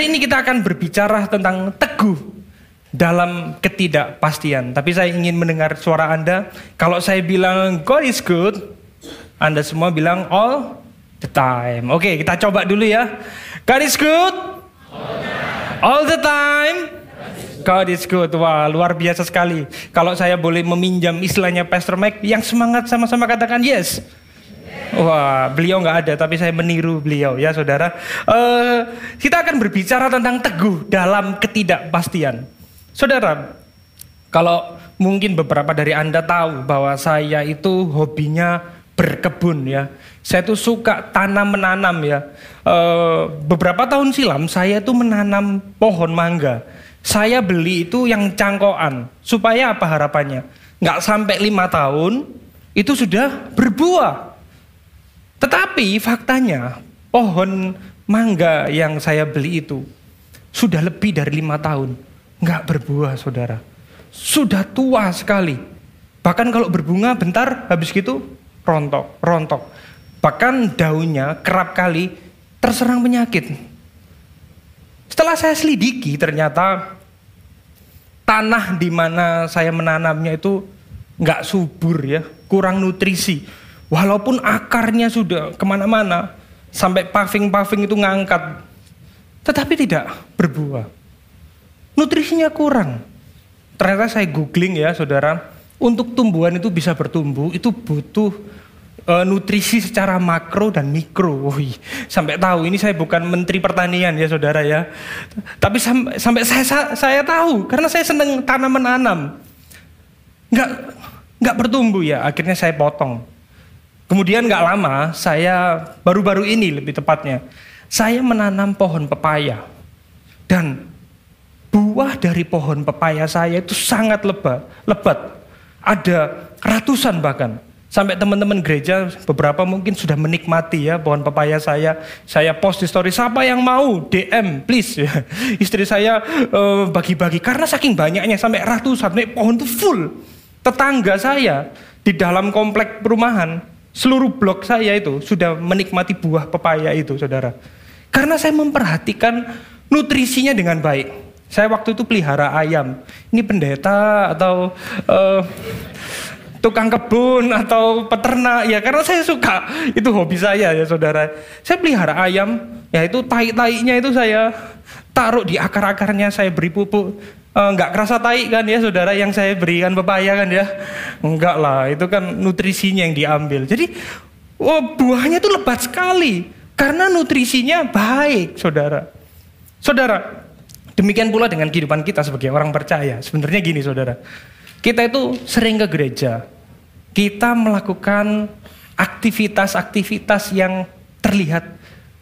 Hari ini kita akan berbicara tentang teguh dalam ketidakpastian. Tapi saya ingin mendengar suara Anda. Kalau saya bilang God is good, Anda semua bilang all the time. Oke, kita coba dulu ya. God is good. All the time. God is good. Wah, luar biasa sekali. Kalau saya boleh meminjam istilahnya Pastor Mike, yang semangat sama-sama katakan yes. Wah, beliau nggak ada, tapi saya meniru beliau ya, saudara. Uh, kita akan berbicara tentang teguh dalam ketidakpastian. Saudara, kalau mungkin beberapa dari anda tahu bahwa saya itu hobinya berkebun ya. Saya tuh suka tanam menanam ya. Uh, beberapa tahun silam saya tuh menanam pohon mangga. Saya beli itu yang cangkokan. Supaya apa harapannya? Nggak sampai lima tahun itu sudah berbuah. Tetapi faktanya pohon mangga yang saya beli itu sudah lebih dari lima tahun nggak berbuah saudara. Sudah tua sekali. Bahkan kalau berbunga bentar habis gitu rontok, rontok. Bahkan daunnya kerap kali terserang penyakit. Setelah saya selidiki ternyata tanah di mana saya menanamnya itu nggak subur ya, kurang nutrisi. Walaupun akarnya sudah ke mana-mana, sampai paving-paving itu ngangkat, tetapi tidak berbuah. Nutrisinya kurang. Ternyata saya googling ya saudara, untuk tumbuhan itu bisa bertumbuh, itu butuh e, nutrisi secara makro dan mikro. Wih, sampai tahu ini saya bukan menteri pertanian ya saudara ya. Tapi sampai, sampai saya saya tahu karena saya senang tanam menanam. Nggak nggak bertumbuh ya, akhirnya saya potong. Kemudian nggak lama, saya baru-baru ini lebih tepatnya, saya menanam pohon pepaya. Dan buah dari pohon pepaya saya itu sangat lebat, lebat. Ada ratusan bahkan. Sampai teman-teman gereja beberapa mungkin sudah menikmati ya pohon pepaya saya. Saya post di story, siapa yang mau DM please. Ya. Istri saya eh, bagi-bagi uh, karena saking banyaknya sampai ratusan, sampai pohon itu full. Tetangga saya di dalam komplek perumahan Seluruh blok saya itu sudah menikmati buah pepaya itu, saudara. Karena saya memperhatikan nutrisinya dengan baik. Saya waktu itu pelihara ayam. Ini pendeta atau uh, tukang kebun atau peternak ya karena saya suka itu hobi saya ya saudara saya pelihara ayam ya itu tai-tainya itu saya taruh di akar-akarnya saya beri pupuk nggak uh, kerasa tai kan ya saudara yang saya berikan pepaya kan ya? Enggak lah itu kan nutrisinya yang diambil. Jadi oh, buahnya itu lebat sekali. Karena nutrisinya baik saudara. Saudara demikian pula dengan kehidupan kita sebagai orang percaya. Sebenarnya gini saudara. Kita itu sering ke gereja. Kita melakukan aktivitas-aktivitas yang terlihat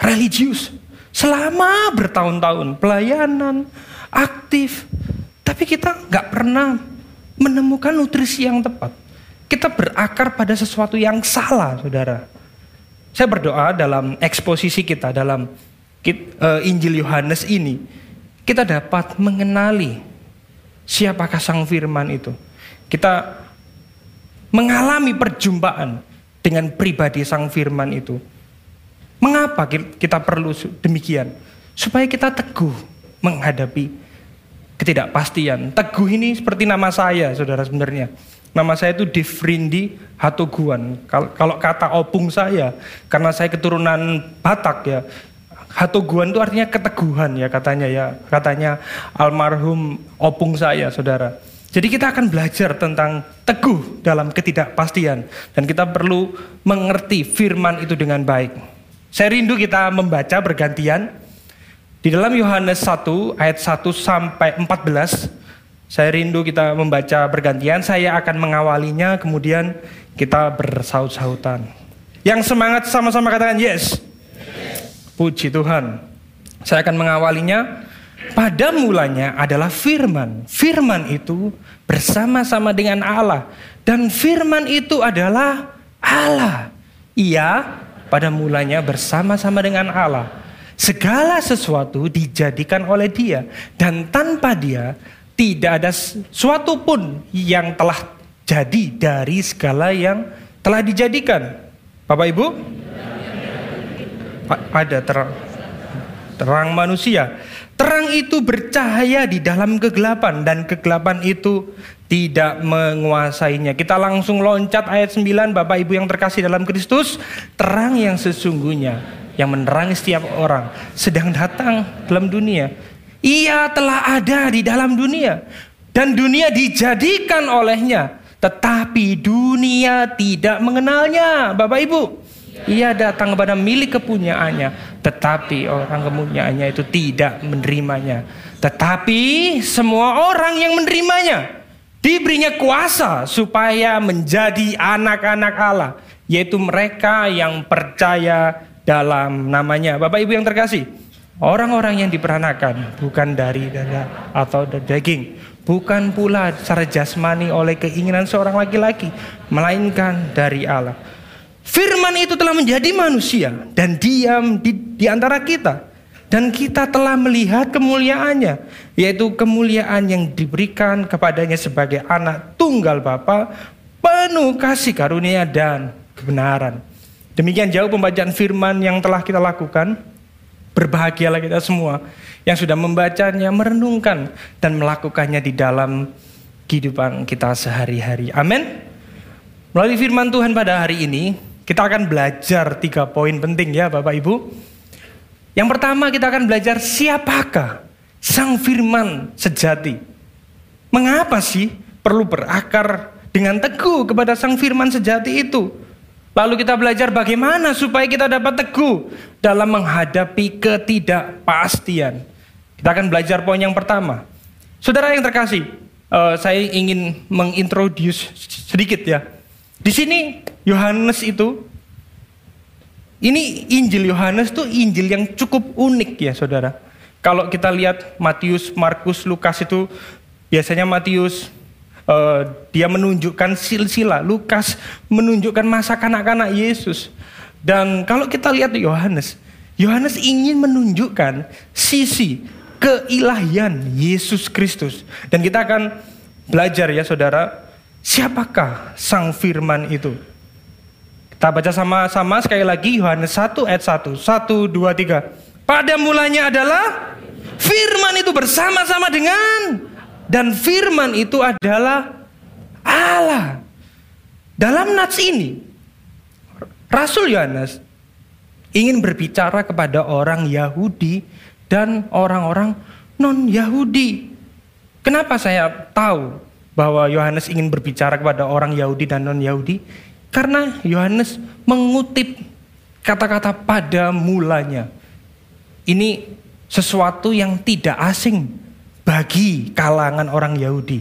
religius. Selama bertahun-tahun. Pelayanan aktif tapi kita nggak pernah menemukan nutrisi yang tepat. Kita berakar pada sesuatu yang salah, saudara. Saya berdoa dalam eksposisi kita dalam uh, Injil Yohanes ini, kita dapat mengenali siapakah Sang Firman itu. Kita mengalami perjumpaan dengan pribadi Sang Firman itu. Mengapa kita perlu demikian? Supaya kita teguh menghadapi ketidakpastian. Teguh ini seperti nama saya, saudara sebenarnya. Nama saya itu Defrindi Hatoguan. Kalau kata opung saya, karena saya keturunan Batak ya, Hatoguan itu artinya keteguhan ya katanya ya. Katanya almarhum opung saya, saudara. Jadi kita akan belajar tentang teguh dalam ketidakpastian. Dan kita perlu mengerti firman itu dengan baik. Saya rindu kita membaca bergantian di dalam Yohanes 1 ayat 1 sampai 14 saya rindu kita membaca bergantian, saya akan mengawalinya kemudian kita bersaut-sautan. Yang semangat sama-sama katakan yes. Puji Tuhan. Saya akan mengawalinya. Pada mulanya adalah firman. Firman itu bersama-sama dengan Allah. Dan firman itu adalah Allah. Ia pada mulanya bersama-sama dengan Allah. Segala sesuatu dijadikan oleh dia. Dan tanpa dia tidak ada sesuatu pun yang telah jadi dari segala yang telah dijadikan. Bapak Ibu? Ada terang, terang manusia. Terang itu bercahaya di dalam kegelapan dan kegelapan itu tidak menguasainya. Kita langsung loncat ayat 9 Bapak Ibu yang terkasih dalam Kristus, terang yang sesungguhnya yang menerangi setiap orang sedang datang dalam dunia. Ia telah ada di dalam dunia dan dunia dijadikan olehnya, tetapi dunia tidak mengenalnya. Bapak Ibu, ia datang kepada milik kepunyaannya, tetapi orang kepunyaannya itu tidak menerimanya. Tetapi semua orang yang menerimanya diberinya kuasa supaya menjadi anak-anak Allah, yaitu mereka yang percaya dalam namanya. Bapak Ibu yang terkasih, orang-orang yang diperanakan bukan dari darah atau daging, bukan pula secara jasmani oleh keinginan seorang laki-laki, melainkan dari Allah. Firman itu telah menjadi manusia dan diam di, di antara kita. Dan kita telah melihat kemuliaannya, yaitu kemuliaan yang diberikan kepadanya sebagai anak tunggal Bapa, penuh kasih karunia dan kebenaran. Demikian jauh pembacaan firman yang telah kita lakukan. Berbahagialah kita semua yang sudah membacanya, merenungkan, dan melakukannya di dalam kehidupan kita sehari-hari. Amin. Melalui firman Tuhan pada hari ini, kita akan belajar tiga poin penting ya Bapak Ibu. Yang pertama kita akan belajar siapakah Sang Firman sejati. Mengapa sih perlu berakar dengan teguh kepada Sang Firman sejati itu? Lalu kita belajar bagaimana supaya kita dapat teguh dalam menghadapi ketidakpastian. Kita akan belajar poin yang pertama. Saudara yang terkasih, uh, saya ingin mengintroduce sedikit ya. Di sini Yohanes itu ini Injil Yohanes tuh Injil yang cukup unik ya saudara. Kalau kita lihat Matius, Markus, Lukas itu biasanya Matius uh, dia menunjukkan silsilah, Lukas menunjukkan masa kanak-kanak Yesus. Dan kalau kita lihat Yohanes, Yohanes ingin menunjukkan sisi keilahian Yesus Kristus. Dan kita akan belajar ya saudara, siapakah Sang Firman itu? Kita baca sama-sama sekali lagi Yohanes 1 ayat 1. 1, 2, 3. Pada mulanya adalah firman itu bersama-sama dengan dan firman itu adalah Allah. Dalam nats ini Rasul Yohanes ingin berbicara kepada orang Yahudi dan orang-orang non-Yahudi. Kenapa saya tahu bahwa Yohanes ingin berbicara kepada orang Yahudi dan non-Yahudi? Karena Yohanes mengutip kata-kata pada mulanya. Ini sesuatu yang tidak asing bagi kalangan orang Yahudi.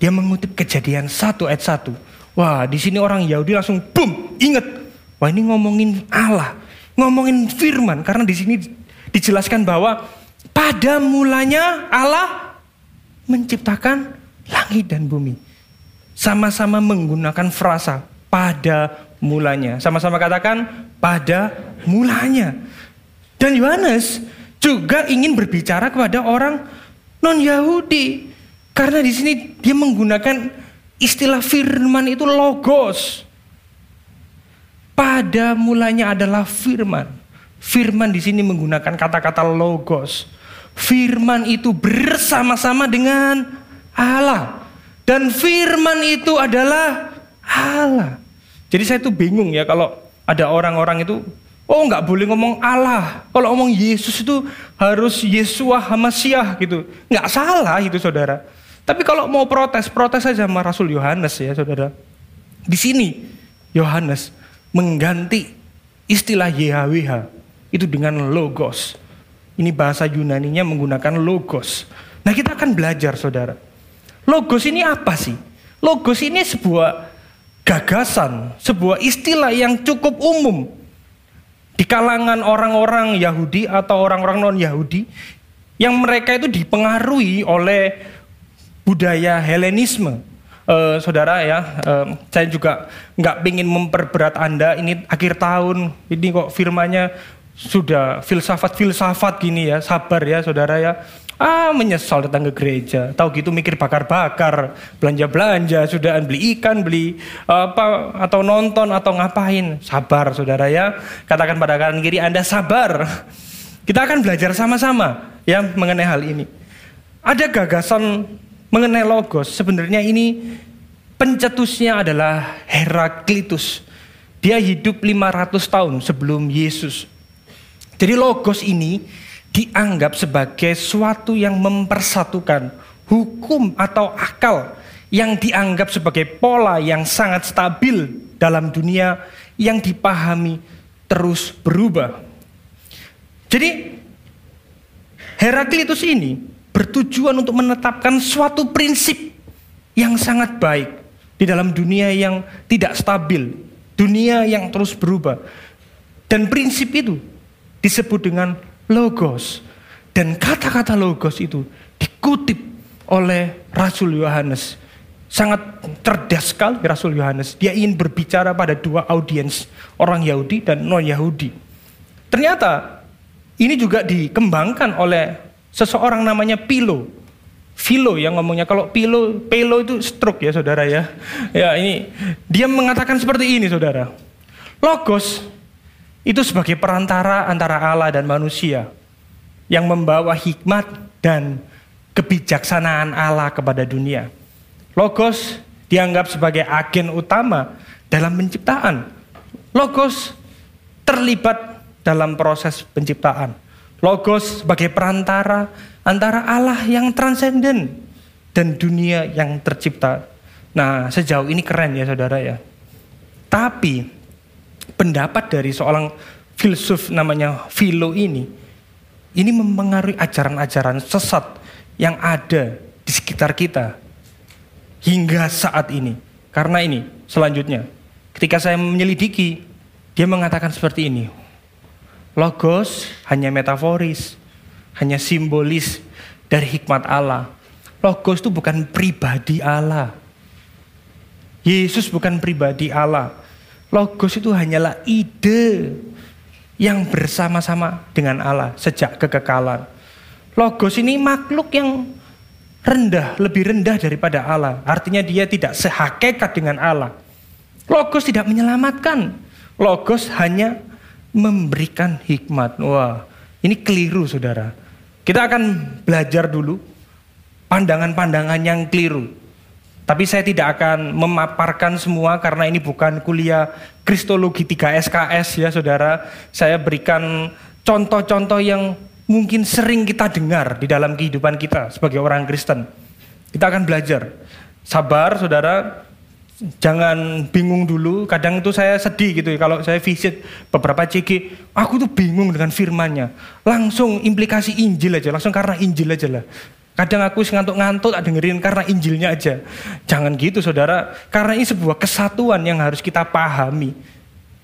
Dia mengutip kejadian 1 ayat 1. Wah, di sini orang Yahudi langsung boom, ingat. Wah, ini ngomongin Allah, ngomongin firman karena di sini dijelaskan bahwa pada mulanya Allah menciptakan langit dan bumi. Sama-sama menggunakan frasa pada mulanya. Sama-sama katakan pada mulanya. Dan Yohanes juga ingin berbicara kepada orang non-Yahudi. Karena di sini dia menggunakan istilah firman itu logos. Pada mulanya adalah firman. Firman di sini menggunakan kata-kata logos. Firman itu bersama-sama dengan Allah. Dan firman itu adalah Allah. Jadi saya tuh bingung ya kalau ada orang-orang itu, oh nggak boleh ngomong Allah. Kalau ngomong Yesus itu harus Yesua Hamasiah gitu. Nggak salah itu saudara. Tapi kalau mau protes, protes saja sama Rasul Yohanes ya saudara. Di sini Yohanes mengganti istilah YHWH itu dengan logos. Ini bahasa Yunaninya menggunakan logos. Nah kita akan belajar saudara. Logos ini apa sih? Logos ini sebuah gagasan, sebuah istilah yang cukup umum di kalangan orang-orang Yahudi atau orang-orang non-Yahudi yang mereka itu dipengaruhi oleh budaya Helenisme. Uh, saudara ya, uh, saya juga nggak ingin memperberat Anda. Ini akhir tahun, ini kok firmanya sudah filsafat-filsafat gini ya, sabar ya saudara ya. Ah menyesal datang ke gereja. Tahu gitu mikir bakar-bakar, belanja-belanja, sudah beli ikan, beli apa atau nonton atau ngapain. Sabar saudara ya. Katakan pada kanan kiri Anda sabar. Kita akan belajar sama-sama. ya mengenai hal ini. Ada gagasan mengenai logos. Sebenarnya ini pencetusnya adalah Heraklitus. Dia hidup 500 tahun sebelum Yesus. Jadi logos ini dianggap sebagai suatu yang mempersatukan hukum atau akal yang dianggap sebagai pola yang sangat stabil dalam dunia yang dipahami terus berubah. Jadi Heraklitus ini bertujuan untuk menetapkan suatu prinsip yang sangat baik di dalam dunia yang tidak stabil, dunia yang terus berubah. Dan prinsip itu disebut dengan logos. Dan kata-kata logos itu dikutip oleh Rasul Yohanes sangat cerdas sekali Rasul Yohanes. Dia ingin berbicara pada dua audiens, orang Yahudi dan non-Yahudi. Ternyata ini juga dikembangkan oleh seseorang namanya Pilo. Philo yang ngomongnya kalau Pilo, Pelo itu stroke ya saudara ya. Ya ini dia mengatakan seperti ini saudara. Logos itu sebagai perantara antara Allah dan manusia yang membawa hikmat dan kebijaksanaan Allah kepada dunia. Logos dianggap sebagai agen utama dalam penciptaan. Logos terlibat dalam proses penciptaan. Logos sebagai perantara antara Allah yang transenden dan dunia yang tercipta. Nah, sejauh ini keren ya saudara ya. Tapi pendapat dari seorang filsuf namanya Philo ini, ini mempengaruhi ajaran-ajaran sesat yang ada di sekitar kita hingga saat ini. Karena ini selanjutnya, ketika saya menyelidiki, dia mengatakan seperti ini. Logos hanya metaforis, hanya simbolis dari hikmat Allah. Logos itu bukan pribadi Allah. Yesus bukan pribadi Allah. Logos itu hanyalah ide yang bersama-sama dengan Allah sejak kekekalan. Logos ini makhluk yang rendah, lebih rendah daripada Allah. Artinya dia tidak sehakikat dengan Allah. Logos tidak menyelamatkan. Logos hanya memberikan hikmat. Wah, ini keliru saudara. Kita akan belajar dulu pandangan-pandangan yang keliru. Tapi saya tidak akan memaparkan semua karena ini bukan kuliah Kristologi 3 SKS ya saudara. Saya berikan contoh-contoh yang mungkin sering kita dengar di dalam kehidupan kita sebagai orang Kristen. Kita akan belajar. Sabar saudara, jangan bingung dulu. Kadang itu saya sedih gitu ya kalau saya visit beberapa CG, aku tuh bingung dengan firmannya. Langsung implikasi Injil aja, langsung karena Injil aja lah. Kadang aku ngantuk-ngantuk tak dengerin karena Injilnya aja. Jangan gitu saudara, karena ini sebuah kesatuan yang harus kita pahami.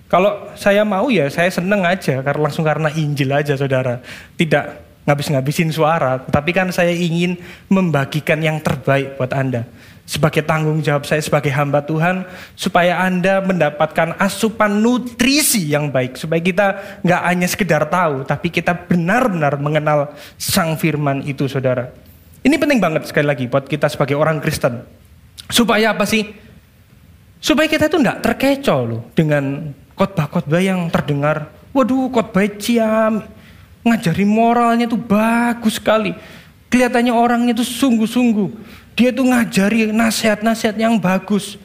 Kalau saya mau ya saya seneng aja karena langsung karena Injil aja saudara. Tidak ngabis-ngabisin suara, tapi kan saya ingin membagikan yang terbaik buat Anda. Sebagai tanggung jawab saya sebagai hamba Tuhan, supaya Anda mendapatkan asupan nutrisi yang baik. Supaya kita nggak hanya sekedar tahu, tapi kita benar-benar mengenal sang firman itu saudara. Ini penting banget sekali lagi buat kita sebagai orang Kristen. Supaya apa sih? Supaya kita itu nggak terkecoh loh dengan khotbah-khotbah yang terdengar, waduh khotbah ciam, ngajari moralnya tuh bagus sekali. Kelihatannya orangnya tuh sungguh-sungguh. Dia tuh ngajari nasihat-nasihat yang bagus.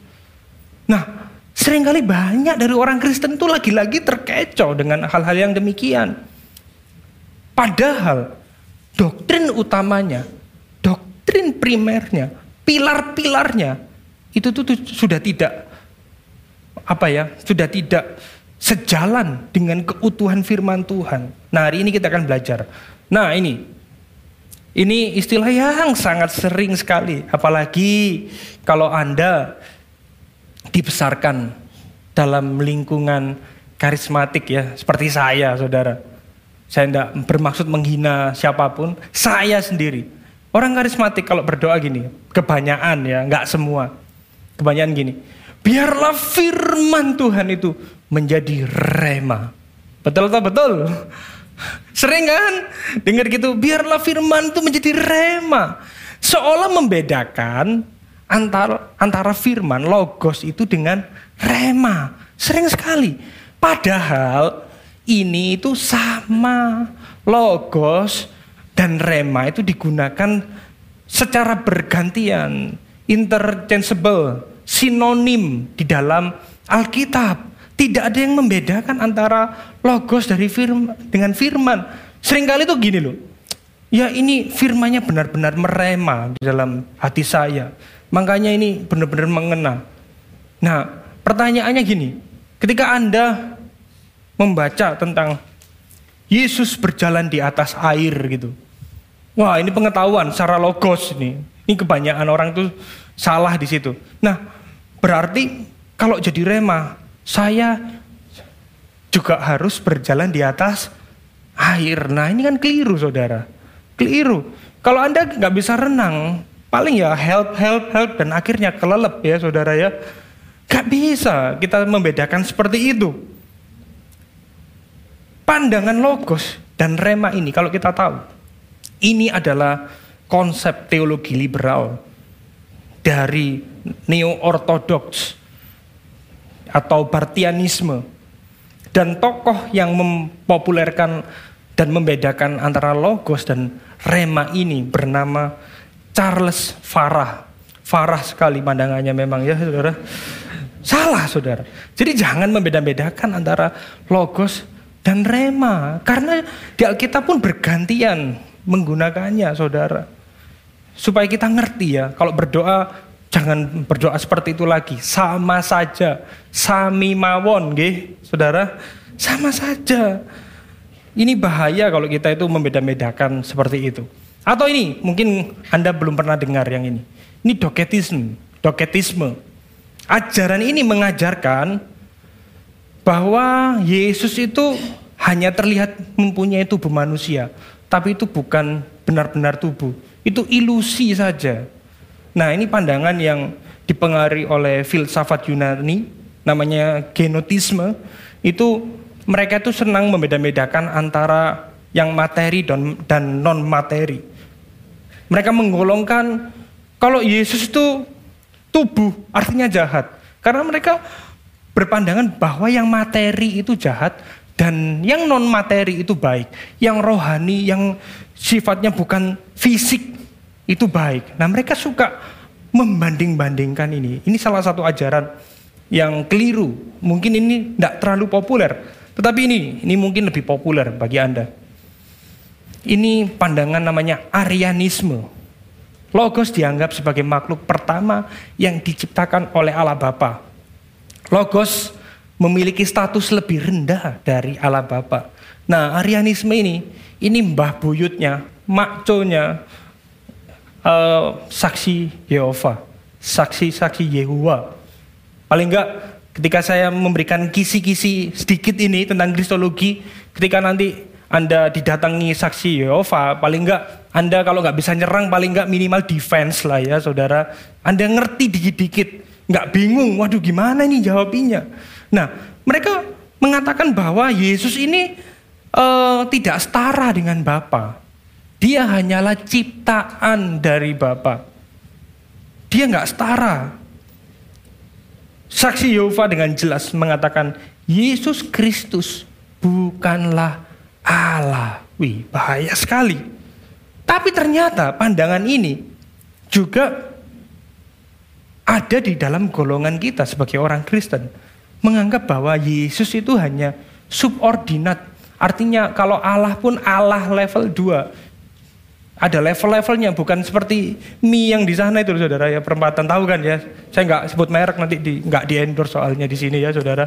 Nah, sering kali banyak dari orang Kristen tuh lagi-lagi terkecoh dengan hal-hal yang demikian. Padahal doktrin utamanya, doktrin primernya, pilar-pilarnya itu tuh, sudah tidak apa ya sudah tidak sejalan dengan keutuhan firman Tuhan. Nah hari ini kita akan belajar. Nah ini ini istilah yang sangat sering sekali, apalagi kalau anda dibesarkan dalam lingkungan karismatik ya, seperti saya, saudara. Saya tidak bermaksud menghina siapa pun, saya sendiri. Orang karismatik kalau berdoa gini, kebanyakan ya, nggak semua. Kebanyakan gini, Biarlah firman Tuhan itu menjadi rema. Betul atau betul? Sering kan dengar gitu, biarlah firman itu menjadi rema. Seolah membedakan antara antara firman logos itu dengan rema. Sering sekali. Padahal ini itu sama. Logos dan rema itu digunakan secara bergantian, interchangeable, sinonim di dalam Alkitab. Tidak ada yang membedakan antara logos dari firman dengan firman. Seringkali itu gini loh. Ya ini firmannya benar-benar merema di dalam hati saya. Makanya ini benar-benar mengena. Nah pertanyaannya gini. Ketika Anda membaca tentang Yesus berjalan di atas air gitu. Wah ini pengetahuan secara logos ini. Ini kebanyakan orang tuh salah di situ. Nah berarti kalau jadi rema, saya juga harus berjalan di atas air. Nah ini kan keliru saudara. Keliru. Kalau Anda nggak bisa renang, paling ya help, help, help. Dan akhirnya kelelep ya saudara ya. Gak bisa kita membedakan seperti itu. Pandangan logos dan rema ini kalau kita tahu. Ini adalah konsep teologi liberal dari neo-ortodoks atau Bartianisme. Dan tokoh yang mempopulerkan dan membedakan antara logos dan rema ini bernama Charles Farah. Farah sekali pandangannya memang ya saudara. Salah saudara. Jadi jangan membeda-bedakan antara logos dan rema. Karena di Alkitab pun bergantian menggunakannya saudara. Supaya kita ngerti ya, kalau berdoa Jangan berdoa seperti itu lagi. Sama saja. Sami mawon, nggih, Saudara. Sama saja. Ini bahaya kalau kita itu membeda-bedakan seperti itu. Atau ini, mungkin Anda belum pernah dengar yang ini. Ini doketisme, doketisme. Ajaran ini mengajarkan bahwa Yesus itu hanya terlihat mempunyai tubuh manusia, tapi itu bukan benar-benar tubuh. Itu ilusi saja. Nah ini pandangan yang dipengaruhi oleh filsafat Yunani, namanya genotisme, itu mereka itu senang membeda-bedakan antara yang materi dan, dan non materi. Mereka menggolongkan kalau Yesus itu tubuh artinya jahat, karena mereka berpandangan bahwa yang materi itu jahat dan yang non materi itu baik, yang rohani, yang sifatnya bukan fisik itu baik. Nah mereka suka membanding-bandingkan ini. Ini salah satu ajaran yang keliru. Mungkin ini tidak terlalu populer. Tetapi ini, ini mungkin lebih populer bagi Anda. Ini pandangan namanya Arianisme. Logos dianggap sebagai makhluk pertama yang diciptakan oleh Allah Bapa. Logos memiliki status lebih rendah dari Allah Bapa. Nah, Arianisme ini, ini mbah buyutnya, makconya, uh, saksi Yehova, saksi-saksi Yehuwa. Paling enggak ketika saya memberikan kisi-kisi sedikit ini tentang kristologi, ketika nanti Anda didatangi saksi Yehova, paling enggak Anda kalau nggak bisa nyerang, paling enggak minimal defense lah ya saudara. Anda ngerti dikit-dikit, nggak bingung, waduh gimana ini jawabnya. Nah, mereka mengatakan bahwa Yesus ini uh, tidak setara dengan Bapa. Dia hanyalah ciptaan dari Bapa. Dia nggak setara. Saksi Yehova dengan jelas mengatakan Yesus Kristus bukanlah Allah. Wih, bahaya sekali. Tapi ternyata pandangan ini juga ada di dalam golongan kita sebagai orang Kristen. Menganggap bahwa Yesus itu hanya subordinat. Artinya kalau Allah pun Allah level 2 ada level-levelnya bukan seperti mie yang di sana itu saudara. Ya perempatan tahu kan ya. Saya nggak sebut merek nanti di nggak di endorse soalnya di sini ya saudara.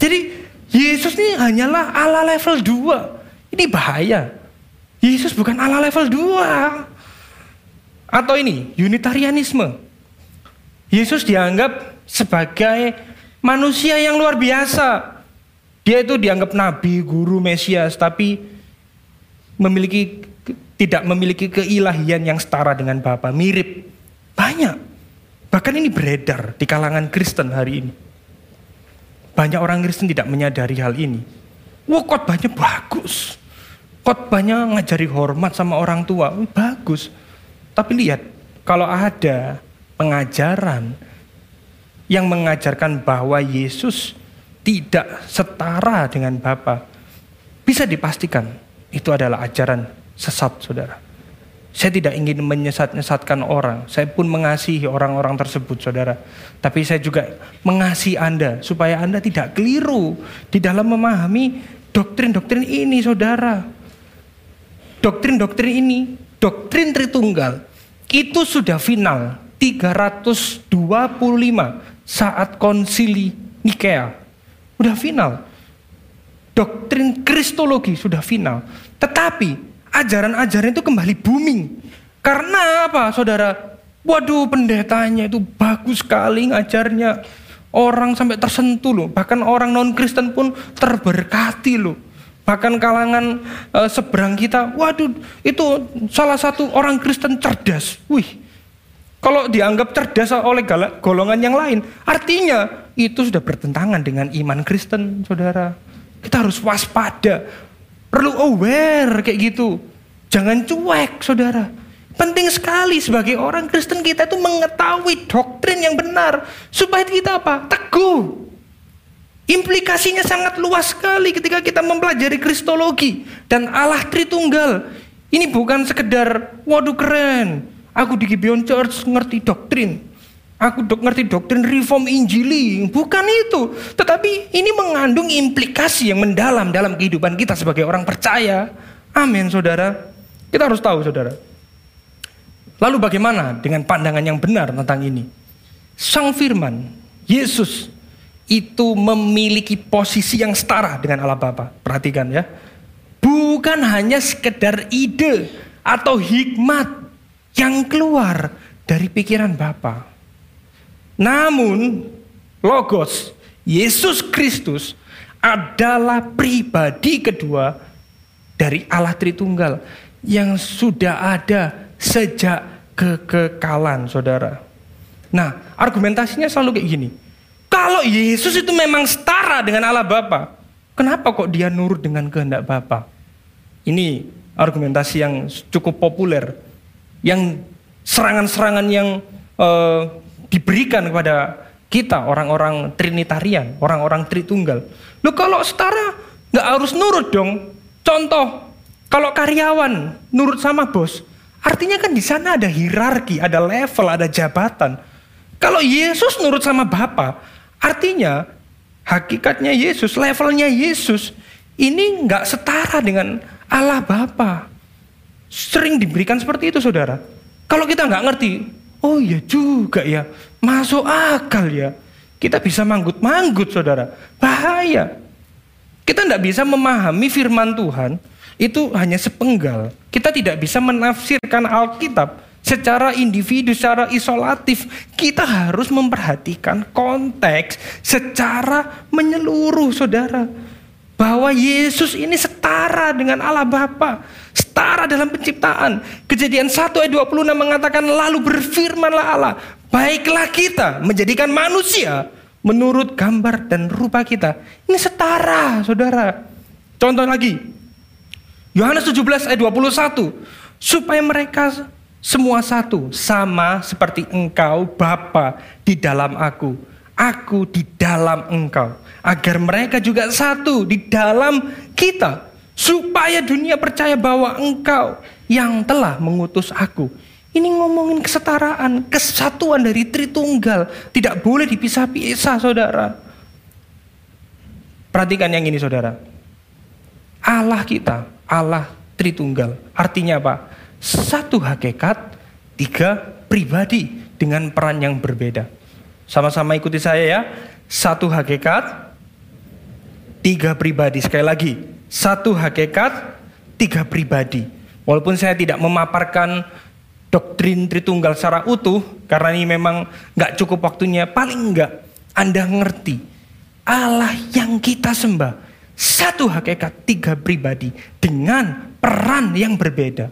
Jadi Yesus ini hanyalah Allah level 2 ini bahaya. Yesus bukan Allah level 2 atau ini unitarianisme. Yesus dianggap sebagai manusia yang luar biasa dia itu dianggap nabi guru mesias tapi memiliki tidak memiliki keilahian yang setara dengan Bapa, mirip. Banyak. Bahkan ini beredar di kalangan Kristen hari ini. Banyak orang Kristen tidak menyadari hal ini. Wah khotbahnya bagus. Khotbahnya ngajari hormat sama orang tua, bagus. Tapi lihat, kalau ada pengajaran yang mengajarkan bahwa Yesus tidak setara dengan Bapa, bisa dipastikan itu adalah ajaran sesat, saudara. Saya tidak ingin menyesat-nyesatkan orang. Saya pun mengasihi orang-orang tersebut, saudara. Tapi saya juga mengasihi Anda supaya Anda tidak keliru di dalam memahami doktrin-doktrin ini, saudara. Doktrin-doktrin ini, doktrin Tritunggal, itu sudah final 325 saat konsili Nikea. Udah final. Doktrin Kristologi sudah final. Tetapi ajaran-ajaran itu kembali booming. Karena apa saudara? Waduh pendetanya itu bagus sekali ngajarnya. Orang sampai tersentuh loh. Bahkan orang non-Kristen pun terberkati loh. Bahkan kalangan e, seberang kita, waduh itu salah satu orang Kristen cerdas. Wih, kalau dianggap cerdas oleh golongan yang lain, artinya itu sudah bertentangan dengan iman Kristen, saudara. Kita harus waspada. Perlu aware kayak gitu. Jangan cuek, saudara. Penting sekali sebagai orang Kristen kita itu mengetahui doktrin yang benar. Supaya kita apa? Teguh. Implikasinya sangat luas sekali ketika kita mempelajari Kristologi dan Allah Tritunggal. Ini bukan sekedar, waduh keren, aku di Gibeon Church ngerti doktrin. Aku dok ngerti doktrin reform injili. Bukan itu. Tetapi ini mengandung implikasi yang mendalam dalam kehidupan kita sebagai orang percaya. Amin saudara. Kita harus tahu saudara. Lalu bagaimana dengan pandangan yang benar tentang ini? Sang firman, Yesus itu memiliki posisi yang setara dengan Allah Bapa. Perhatikan ya. Bukan hanya sekedar ide atau hikmat yang keluar dari pikiran Bapa namun Logos, Yesus Kristus adalah pribadi kedua dari Allah Tritunggal yang sudah ada sejak kekekalan, saudara. Nah, argumentasinya selalu kayak gini. Kalau Yesus itu memang setara dengan Allah Bapa, kenapa kok dia nurut dengan kehendak Bapa? Ini argumentasi yang cukup populer, yang serangan-serangan yang uh, diberikan kepada kita orang-orang Trinitarian, orang-orang Tritunggal. Lu kalau setara nggak harus nurut dong. Contoh, kalau karyawan nurut sama bos, artinya kan di sana ada hierarki, ada level, ada jabatan. Kalau Yesus nurut sama Bapa, artinya hakikatnya Yesus, levelnya Yesus ini nggak setara dengan Allah Bapa. Sering diberikan seperti itu, saudara. Kalau kita nggak ngerti, Oh iya juga ya, masuk akal ya. Kita bisa manggut-manggut saudara, bahaya. Kita tidak bisa memahami firman Tuhan itu hanya sepenggal. Kita tidak bisa menafsirkan Alkitab secara individu, secara isolatif. Kita harus memperhatikan konteks secara menyeluruh saudara. Bahwa Yesus ini setara dengan Allah Bapa setara dalam penciptaan. Kejadian 1 ayat 26 mengatakan lalu berfirmanlah Allah, baiklah kita menjadikan manusia menurut gambar dan rupa kita. Ini setara, Saudara. Contoh lagi. Yohanes 17 ayat 21. Supaya mereka semua satu, sama seperti engkau Bapa di dalam aku, aku di dalam engkau, agar mereka juga satu di dalam kita supaya dunia percaya bahwa engkau yang telah mengutus aku. Ini ngomongin kesetaraan, kesatuan dari Tritunggal. Tidak boleh dipisah-pisah, saudara. Perhatikan yang ini, saudara. Allah kita, Allah Tritunggal. Artinya apa? Satu hakikat, tiga pribadi dengan peran yang berbeda. Sama-sama ikuti saya ya. Satu hakikat, tiga pribadi. Sekali lagi, satu hakikat, tiga pribadi. Walaupun saya tidak memaparkan doktrin Tritunggal secara utuh, karena ini memang nggak cukup waktunya, paling enggak Anda ngerti Allah yang kita sembah, satu hakikat, tiga pribadi, dengan peran yang berbeda.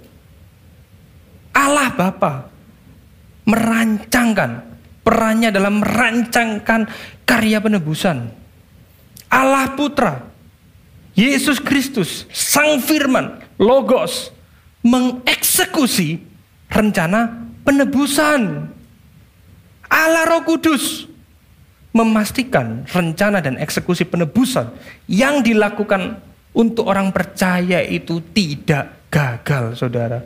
Allah Bapa merancangkan, perannya dalam merancangkan karya penebusan. Allah Putra Yesus Kristus, Sang Firman, Logos, mengeksekusi rencana penebusan. Allah Roh Kudus memastikan rencana dan eksekusi penebusan yang dilakukan untuk orang percaya itu tidak gagal, saudara.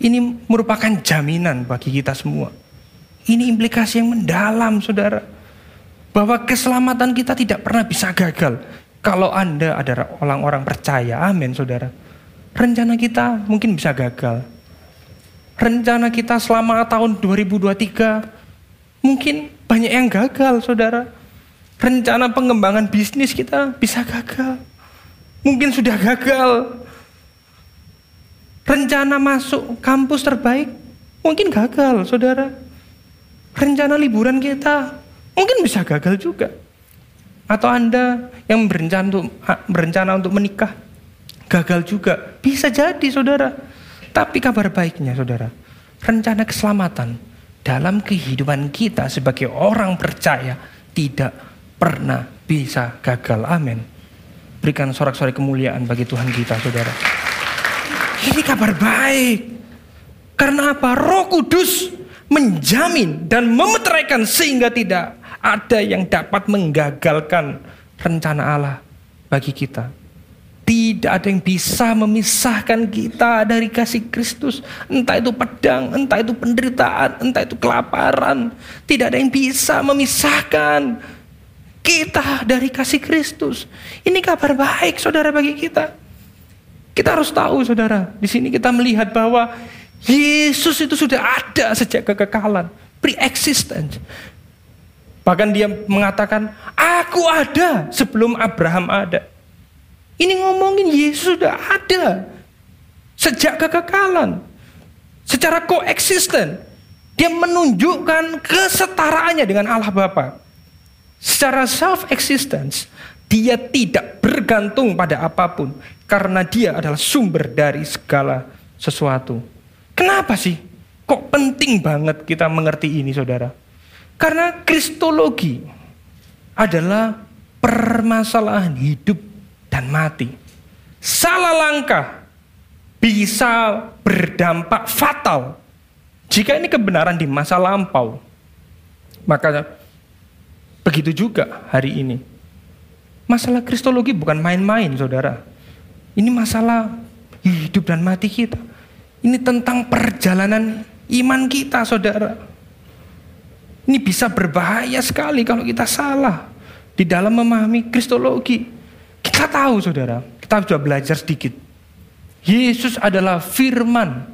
Ini merupakan jaminan bagi kita semua. Ini implikasi yang mendalam, saudara. Bahwa keselamatan kita tidak pernah bisa gagal. Kalau Anda adalah orang-orang percaya, amin, saudara. Rencana kita mungkin bisa gagal. Rencana kita selama tahun 2023 mungkin banyak yang gagal, saudara. Rencana pengembangan bisnis kita bisa gagal. Mungkin sudah gagal. Rencana masuk kampus terbaik mungkin gagal, saudara. Rencana liburan kita mungkin bisa gagal juga. Atau Anda yang berencana untuk, berencana untuk menikah, gagal juga. Bisa jadi, saudara. Tapi kabar baiknya, saudara, rencana keselamatan dalam kehidupan kita sebagai orang percaya tidak pernah bisa gagal. Amin. Berikan sorak-sorai kemuliaan bagi Tuhan kita, saudara. Ini kabar baik. Karena apa? Roh Kudus menjamin dan memeteraikan sehingga tidak ada yang dapat menggagalkan rencana Allah bagi kita. Tidak ada yang bisa memisahkan kita dari kasih Kristus. Entah itu pedang, entah itu penderitaan, entah itu kelaparan. Tidak ada yang bisa memisahkan kita dari kasih Kristus. Ini kabar baik saudara bagi kita. Kita harus tahu saudara, di sini kita melihat bahwa Yesus itu sudah ada sejak kekekalan, pre-existence. Bahkan dia mengatakan, aku ada sebelum Abraham ada. Ini ngomongin Yesus sudah ada sejak kekekalan. Secara koeksisten. Dia menunjukkan kesetaraannya dengan Allah Bapa. Secara self-existence, dia tidak bergantung pada apa pun karena dia adalah sumber dari segala sesuatu. Kenapa sih? Kok penting banget kita mengerti ini saudara? Karena kristologi adalah permasalahan hidup dan mati. Salah langkah bisa berdampak fatal jika ini kebenaran di masa lampau. Maka begitu juga hari ini. Masalah kristologi bukan main-main, saudara. Ini masalah hidup dan mati kita. Ini tentang perjalanan iman kita, saudara. Ini bisa berbahaya sekali kalau kita salah di dalam memahami kristologi. Kita tahu, saudara, kita sudah belajar sedikit. Yesus adalah firman,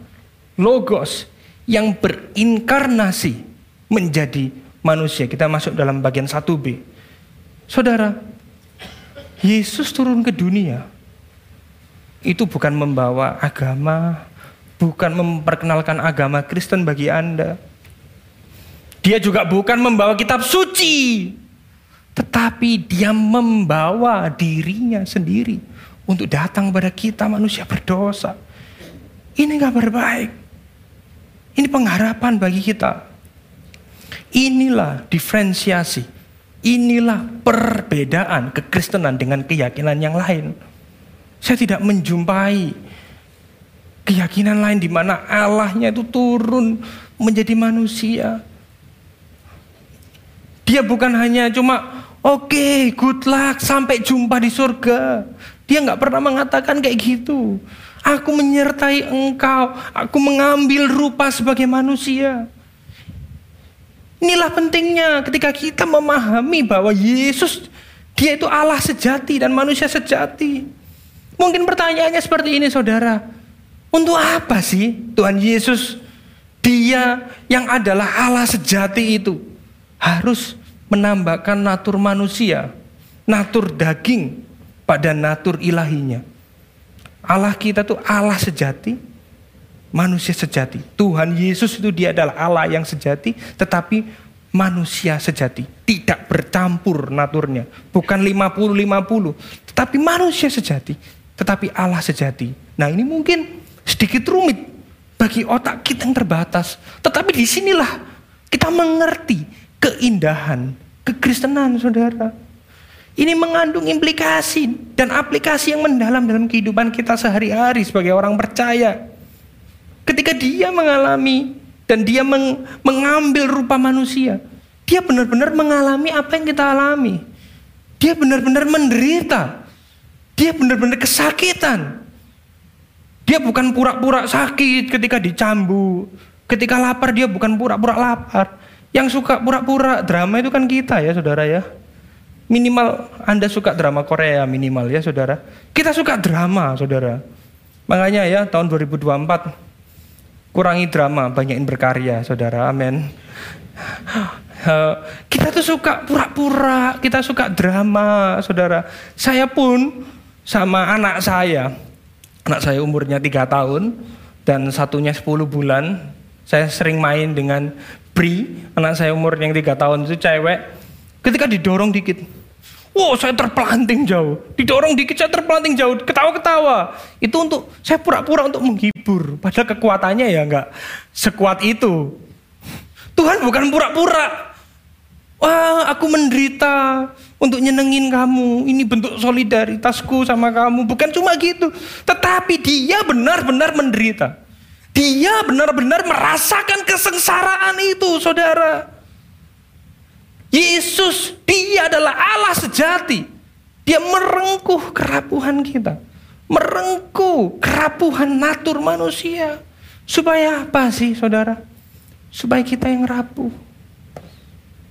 logos, yang berinkarnasi menjadi manusia. Kita masuk dalam bagian 1b. Saudara, Yesus turun ke dunia itu bukan membawa agama, bukan memperkenalkan agama Kristen bagi Anda. Dia juga bukan membawa kitab suci, tetapi dia membawa dirinya sendiri untuk datang pada kita manusia berdosa. Ini kabar baik. Ini pengharapan bagi kita. Inilah diferensiasi. Inilah perbedaan kekristenan dengan keyakinan yang lain. Saya tidak menjumpai keyakinan lain di mana Allahnya itu turun menjadi manusia. Dia bukan hanya cuma oke okay, good luck sampai jumpa di surga. Dia nggak pernah mengatakan kayak gitu. Aku menyertai engkau, aku mengambil rupa sebagai manusia. Inilah pentingnya ketika kita memahami bahwa Yesus dia itu Allah sejati dan manusia sejati. Mungkin pertanyaannya seperti ini saudara. Untuk apa sih Tuhan Yesus dia yang adalah Allah sejati itu harus menambahkan natur manusia, natur daging pada natur ilahinya. Allah kita tuh Allah sejati, manusia sejati. Tuhan Yesus itu dia adalah Allah yang sejati, tetapi manusia sejati. Tidak bercampur naturnya. Bukan 50-50, tetapi manusia sejati tetapi Allah sejati. Nah ini mungkin sedikit rumit bagi otak kita yang terbatas. Tetapi di sinilah kita mengerti keindahan kekristenan saudara. Ini mengandung implikasi dan aplikasi yang mendalam dalam kehidupan kita sehari-hari sebagai orang percaya. Ketika dia mengalami dan dia meng, mengambil rupa manusia, dia benar-benar mengalami apa yang kita alami. Dia benar-benar menderita dia benar-benar kesakitan. Dia bukan pura-pura sakit ketika dicambu. Ketika lapar dia bukan pura-pura lapar. Yang suka pura-pura drama itu kan kita ya saudara ya. Minimal Anda suka drama Korea minimal ya saudara. Kita suka drama saudara. Makanya ya tahun 2024 kurangi drama, banyakin berkarya saudara. Amin. kita tuh suka pura-pura, kita suka drama saudara. Saya pun sama anak saya, anak saya umurnya tiga tahun dan satunya 10 bulan. Saya sering main dengan Bri, anak saya umur yang tiga tahun itu cewek. Ketika didorong dikit, wow saya terpelanting jauh. Didorong dikit saya terpelanting jauh, ketawa-ketawa. Itu untuk saya pura-pura untuk menghibur. Padahal kekuatannya ya nggak sekuat itu. Tuhan bukan pura-pura. Wah, aku menderita untuk nyenengin kamu. Ini bentuk solidaritasku sama kamu. Bukan cuma gitu. Tetapi dia benar-benar menderita. Dia benar-benar merasakan kesengsaraan itu, saudara. Yesus, dia adalah Allah sejati. Dia merengkuh kerapuhan kita. Merengkuh kerapuhan natur manusia. Supaya apa sih, saudara? Supaya kita yang rapuh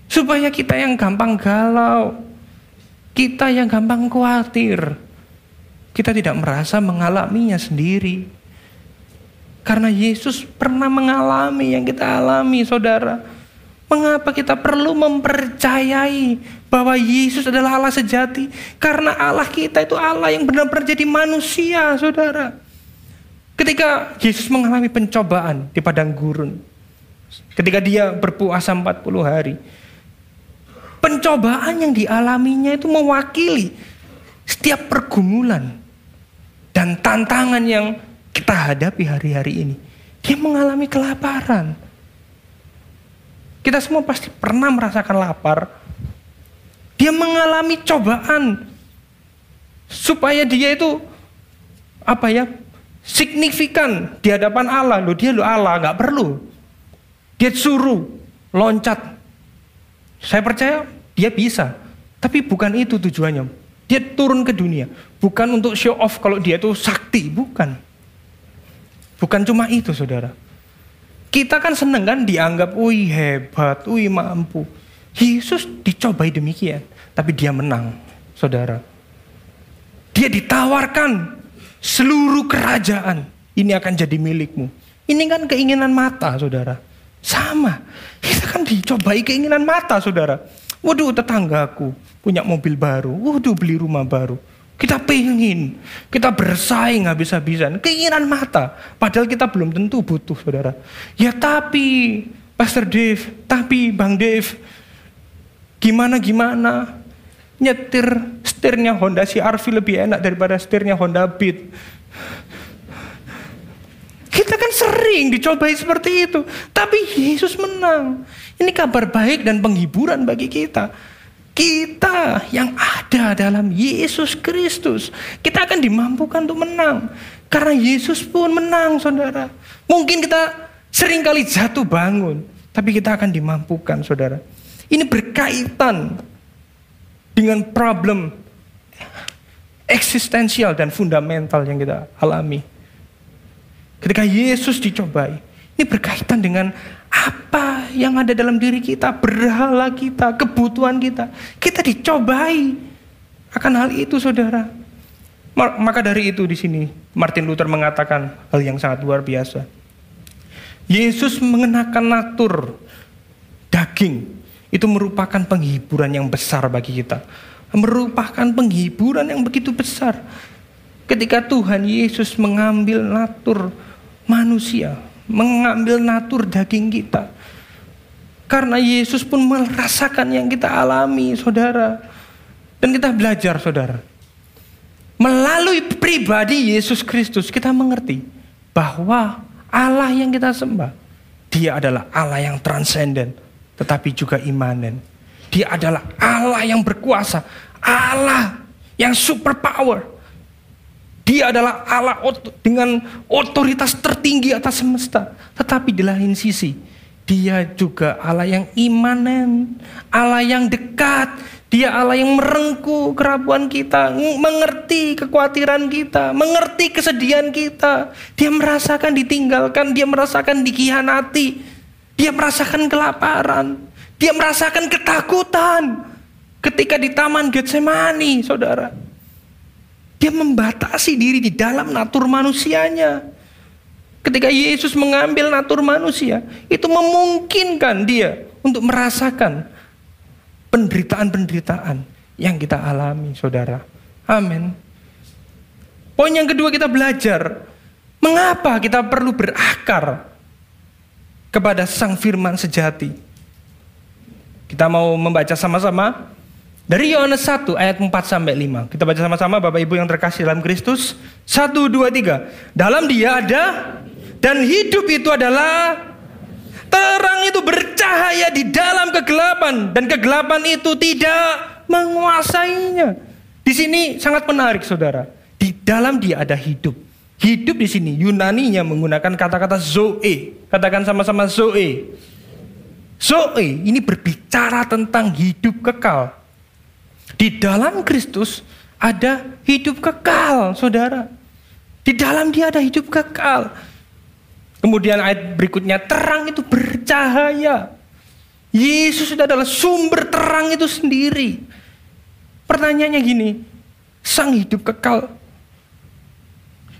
Supaya kita yang gampang galau, kita yang gampang khawatir, kita tidak merasa mengalaminya sendiri. Karena Yesus pernah mengalami yang kita alami, saudara. Mengapa kita perlu mempercayai bahwa Yesus adalah Allah sejati? Karena Allah kita itu Allah yang benar-benar jadi manusia, saudara. Ketika Yesus mengalami pencobaan di padang gurun, ketika dia berpuasa 40 hari, Pencobaan yang dialaminya itu mewakili setiap pergumulan dan tantangan yang kita hadapi hari-hari ini. Dia mengalami kelaparan. Kita semua pasti pernah merasakan lapar. Dia mengalami cobaan supaya dia itu apa ya signifikan di hadapan Allah. Loh dia lo Allah nggak perlu. Dia suruh loncat saya percaya dia bisa. Tapi bukan itu tujuannya. Dia turun ke dunia. Bukan untuk show off kalau dia itu sakti. Bukan. Bukan cuma itu saudara. Kita kan seneng kan dianggap, wih hebat, wih mampu. Yesus dicobai demikian. Tapi dia menang, saudara. Dia ditawarkan seluruh kerajaan. Ini akan jadi milikmu. Ini kan keinginan mata, saudara. Sama. Kita kan dicobai keinginan mata, saudara. Waduh, tetanggaku punya mobil baru. Waduh, beli rumah baru. Kita pengen, kita bersaing habis-habisan. Keinginan mata. Padahal kita belum tentu butuh, saudara. Ya tapi, Pastor Dave, tapi Bang Dave, gimana-gimana? Nyetir setirnya Honda CR-V lebih enak daripada setirnya Honda Beat. Kita kan sering dicobai seperti itu. Tapi Yesus menang. Ini kabar baik dan penghiburan bagi kita. Kita yang ada dalam Yesus Kristus. Kita akan dimampukan untuk menang. Karena Yesus pun menang saudara. Mungkin kita sering kali jatuh bangun. Tapi kita akan dimampukan saudara. Ini berkaitan dengan problem eksistensial dan fundamental yang kita alami. Ketika Yesus dicobai, ini berkaitan dengan apa yang ada dalam diri kita, berhala kita, kebutuhan kita. Kita dicobai akan hal itu, saudara. Maka dari itu di sini Martin Luther mengatakan hal yang sangat luar biasa. Yesus mengenakan natur daging itu merupakan penghiburan yang besar bagi kita. Merupakan penghiburan yang begitu besar. Ketika Tuhan Yesus mengambil natur manusia, mengambil natur daging kita. Karena Yesus pun merasakan yang kita alami, saudara. Dan kita belajar, saudara. Melalui pribadi Yesus Kristus, kita mengerti bahwa Allah yang kita sembah, dia adalah Allah yang transenden, tetapi juga imanen. Dia adalah Allah yang berkuasa, Allah yang super power, dia adalah Allah dengan otoritas tertinggi atas semesta. Tetapi di lain sisi, dia juga Allah yang imanen, Allah yang dekat, Dia Allah yang merengku kerapuan kita, mengerti kekhawatiran kita, mengerti kesedihan kita. Dia merasakan ditinggalkan, dia merasakan dikhianati, dia merasakan kelaparan, dia merasakan ketakutan ketika di taman Getsemani, saudara. Dia membatasi diri di dalam natur manusianya. Ketika Yesus mengambil natur manusia, itu memungkinkan dia untuk merasakan penderitaan-penderitaan yang kita alami, saudara. Amin. Poin yang kedua kita belajar, mengapa kita perlu berakar kepada Sang Firman sejati. Kita mau membaca sama-sama dari Yohanes 1 ayat 4 sampai 5. Kita baca sama-sama Bapak Ibu yang terkasih dalam Kristus. 1 2 3. Dalam Dia ada dan hidup itu adalah Terang itu bercahaya di dalam kegelapan dan kegelapan itu tidak menguasainya. Di sini sangat menarik Saudara. Di dalam dia ada hidup. Hidup di sini Yunani-nya menggunakan kata-kata zoe. Katakan sama-sama zoe. Zoe ini berbicara tentang hidup kekal. Di dalam Kristus ada hidup kekal, Saudara. Di dalam dia ada hidup kekal. Kemudian ayat berikutnya, terang itu bercahaya. Yesus itu adalah sumber terang itu sendiri. Pertanyaannya gini, sang hidup kekal,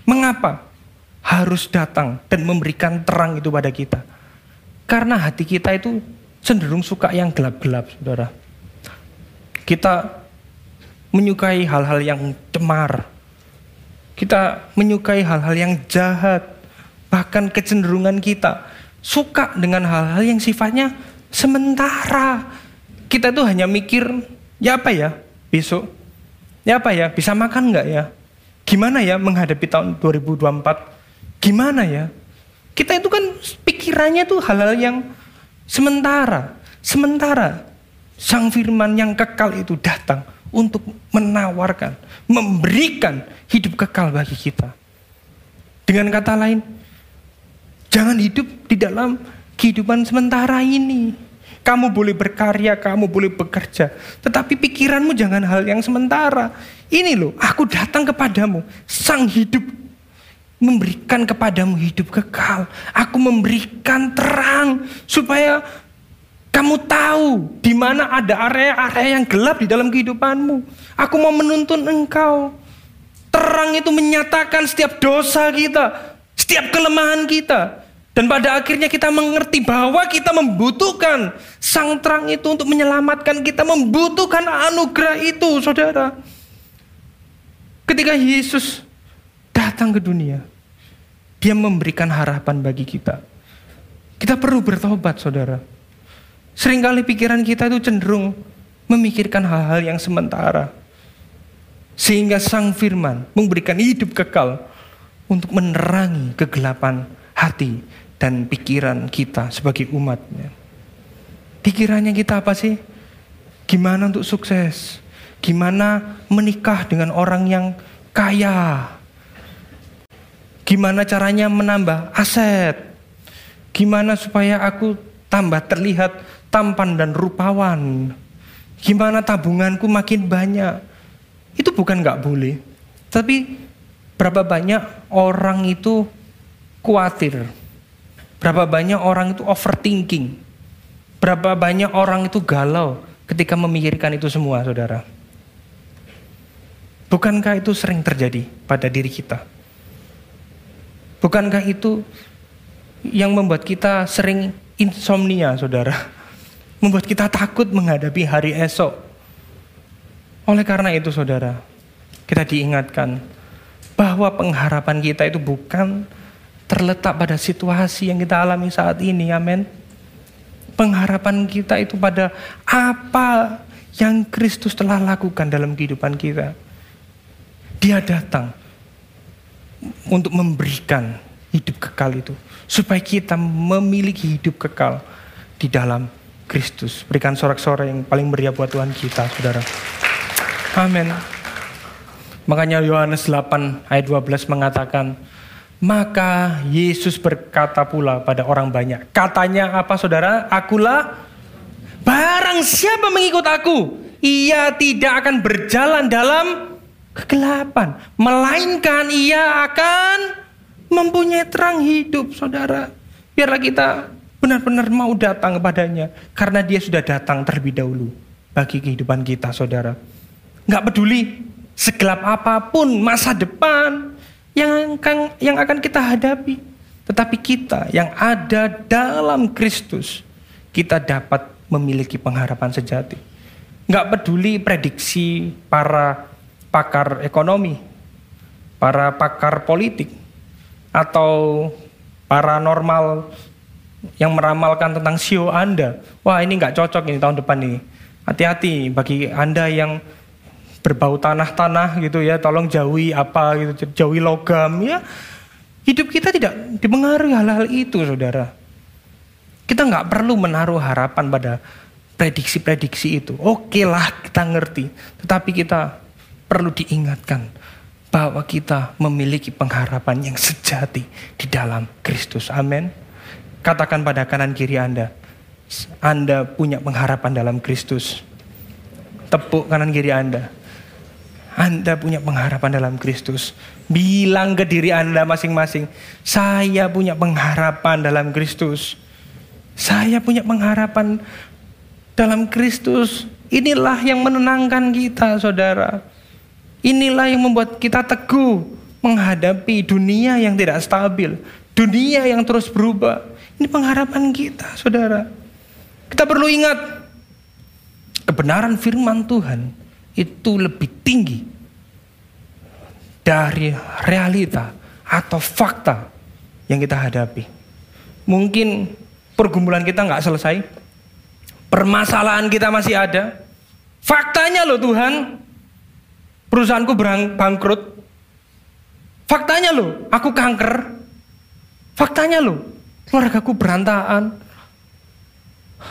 mengapa harus datang dan memberikan terang itu pada kita? Karena hati kita itu cenderung suka yang gelap-gelap, saudara. Kita menyukai hal-hal yang cemar. Kita menyukai hal-hal yang jahat bahkan kecenderungan kita suka dengan hal-hal yang sifatnya sementara. Kita tuh hanya mikir, ya apa ya besok? Ya apa ya, bisa makan nggak ya? Gimana ya menghadapi tahun 2024? Gimana ya? Kita itu kan pikirannya tuh hal-hal yang sementara. Sementara sang firman yang kekal itu datang untuk menawarkan, memberikan hidup kekal bagi kita. Dengan kata lain, Jangan hidup di dalam kehidupan sementara ini. Kamu boleh berkarya, kamu boleh bekerja. Tetapi pikiranmu jangan hal yang sementara. Ini loh, aku datang kepadamu, sang hidup. Memberikan kepadamu hidup kekal. Aku memberikan terang supaya kamu tahu di mana ada area-area yang gelap di dalam kehidupanmu. Aku mau menuntun engkau. Terang itu menyatakan setiap dosa kita, setiap kelemahan kita. Dan pada akhirnya kita mengerti bahwa kita membutuhkan sang terang itu untuk menyelamatkan kita, membutuhkan anugerah itu, saudara. Ketika Yesus datang ke dunia, dia memberikan harapan bagi kita. Kita perlu bertobat, saudara. Seringkali pikiran kita itu cenderung memikirkan hal-hal yang sementara. Sehingga sang firman memberikan hidup kekal untuk menerangi kegelapan hati dan pikiran kita sebagai umatnya. Pikirannya kita apa sih? Gimana untuk sukses? Gimana menikah dengan orang yang kaya? Gimana caranya menambah aset? Gimana supaya aku tambah terlihat tampan dan rupawan? Gimana tabunganku makin banyak? Itu bukan nggak boleh. Tapi berapa banyak orang itu khawatir Berapa banyak orang itu overthinking. Berapa banyak orang itu galau ketika memikirkan itu semua, saudara. Bukankah itu sering terjadi pada diri kita? Bukankah itu yang membuat kita sering insomnia, saudara? Membuat kita takut menghadapi hari esok. Oleh karena itu, saudara, kita diingatkan bahwa pengharapan kita itu bukan terletak pada situasi yang kita alami saat ini. Amin. Pengharapan kita itu pada apa yang Kristus telah lakukan dalam kehidupan kita. Dia datang untuk memberikan hidup kekal itu. Supaya kita memiliki hidup kekal di dalam Kristus. Berikan sorak-sorai yang paling meriah buat Tuhan kita, saudara. Amin. Makanya Yohanes 8 ayat 12 mengatakan, maka Yesus berkata pula pada orang banyak. Katanya apa saudara? Akulah barang siapa mengikut aku. ia tidak akan berjalan dalam kegelapan, melainkan ia akan mempunyai terang hidup, saudara. Biarlah kita benar-benar mau datang kepadanya, karena dia sudah datang terlebih dahulu bagi kehidupan kita, saudara. Nggak peduli segelap apa pun masa depan yang akan, yang akan kita hadapi. Tetapi kita yang ada dalam Kristus, kita dapat memiliki pengharapan sejati. Nggak peduli prediksi para pakar ekonomi, para pakar politik, atau paranormal yang meramalkan tentang sio Anda. Wah ini nggak cocok ini tahun depan ini. Hati-hati bagi Anda yang berbau tanah-tanah gitu ya, tolong jauhi apa gitu, jauhi logam ya. Hidup kita tidak dipengaruhi hal-hal itu saudara. Kita nggak perlu menaruh harapan pada prediksi-prediksi itu. Oke lah kita ngerti. Tetapi kita perlu diingatkan bahwa kita memiliki pengharapan yang sejati di dalam Kristus. Amin. Katakan pada kanan kiri Anda, Anda punya pengharapan dalam Kristus. Tepuk kanan kiri Anda. Anda punya pengharapan dalam Kristus. Bilang ke diri Anda masing-masing, saya punya pengharapan dalam Kristus. Saya punya pengharapan dalam Kristus. Inilah yang menenangkan kita, saudara. Inilah yang membuat kita teguh menghadapi dunia yang tidak stabil, dunia yang terus berubah. Ini pengharapan kita, saudara. Kita perlu ingat, kebenaran firman Tuhan itu lebih tinggi dari realita atau fakta yang kita hadapi. Mungkin pergumulan kita nggak selesai, permasalahan kita masih ada. Faktanya loh Tuhan, perusahaanku bangkrut. Faktanya loh, aku kanker. Faktanya loh, keluargaku berantakan.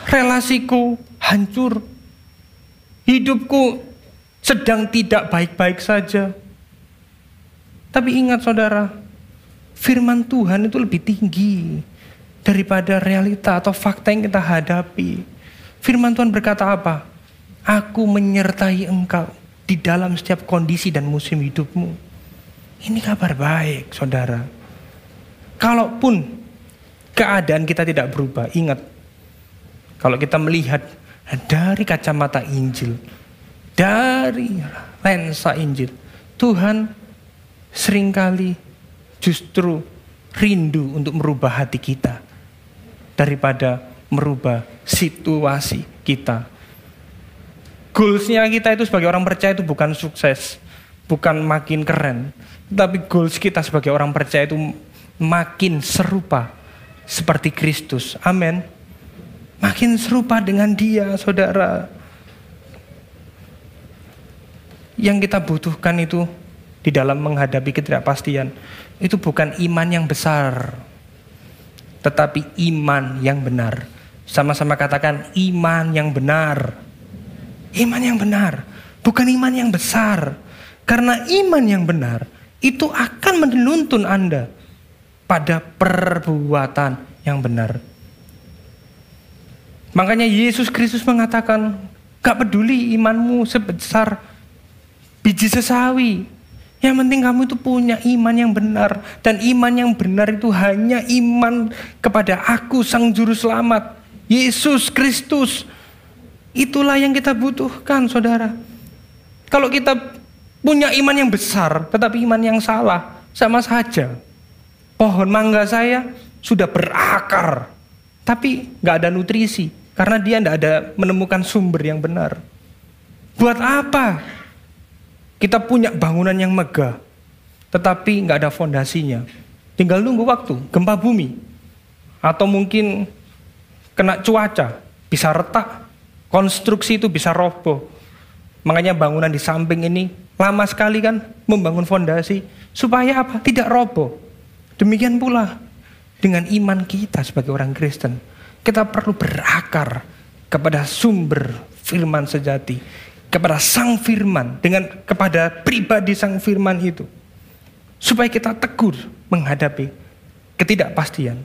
Relasiku hancur. Hidupku sedang tidak baik-baik saja. Tapi ingat saudara, firman Tuhan itu lebih tinggi daripada realita atau fakta yang kita hadapi. Firman Tuhan berkata apa? Aku menyertai engkau di dalam setiap kondisi dan musim hidupmu. Ini kabar baik, saudara. Kalaupun keadaan kita tidak berubah, ingat, kalau kita melihat dari kacamata Injil, dari lensa Injil, Tuhan sering kali justru rindu untuk merubah hati kita daripada merubah situasi kita. Goalsnya kita itu sebagai orang percaya itu bukan sukses, bukan makin keren, tapi goals kita sebagai orang percaya itu makin serupa seperti Kristus. Amin. Makin serupa dengan Dia, saudara. Yang kita butuhkan itu di dalam menghadapi ketidakpastian itu bukan iman yang besar, tetapi iman yang benar. Sama-sama katakan iman yang benar. Iman yang benar, bukan iman yang besar. Karena iman yang benar itu akan menuntun Anda pada perbuatan yang benar. Makanya Yesus Kristus mengatakan, gak peduli imanmu sebesar biji sesawi. Yang penting kamu itu punya iman yang benar. Dan iman yang benar itu hanya iman kepada aku Sang Juru Selamat. Yesus Kristus. Itulah yang kita butuhkan, saudara. Kalau kita punya iman yang besar, tetapi iman yang salah, sama saja. Pohon mangga saya sudah berakar, tapi nggak ada nutrisi karena dia nggak ada menemukan sumber yang benar. Buat apa? Kita punya bangunan yang megah, tetapi nggak ada fondasinya. Tinggal nunggu waktu, gempa bumi, atau mungkin kena cuaca, bisa retak, konstruksi itu bisa roboh. Makanya bangunan di samping ini lama sekali kan membangun fondasi supaya apa? Tidak roboh. Demikian pula dengan iman kita sebagai orang Kristen. Kita perlu berakar kepada sumber firman sejati, kepada sang firman dengan kepada pribadi sang firman itu. Supaya kita tegur menghadapi ketidakpastian.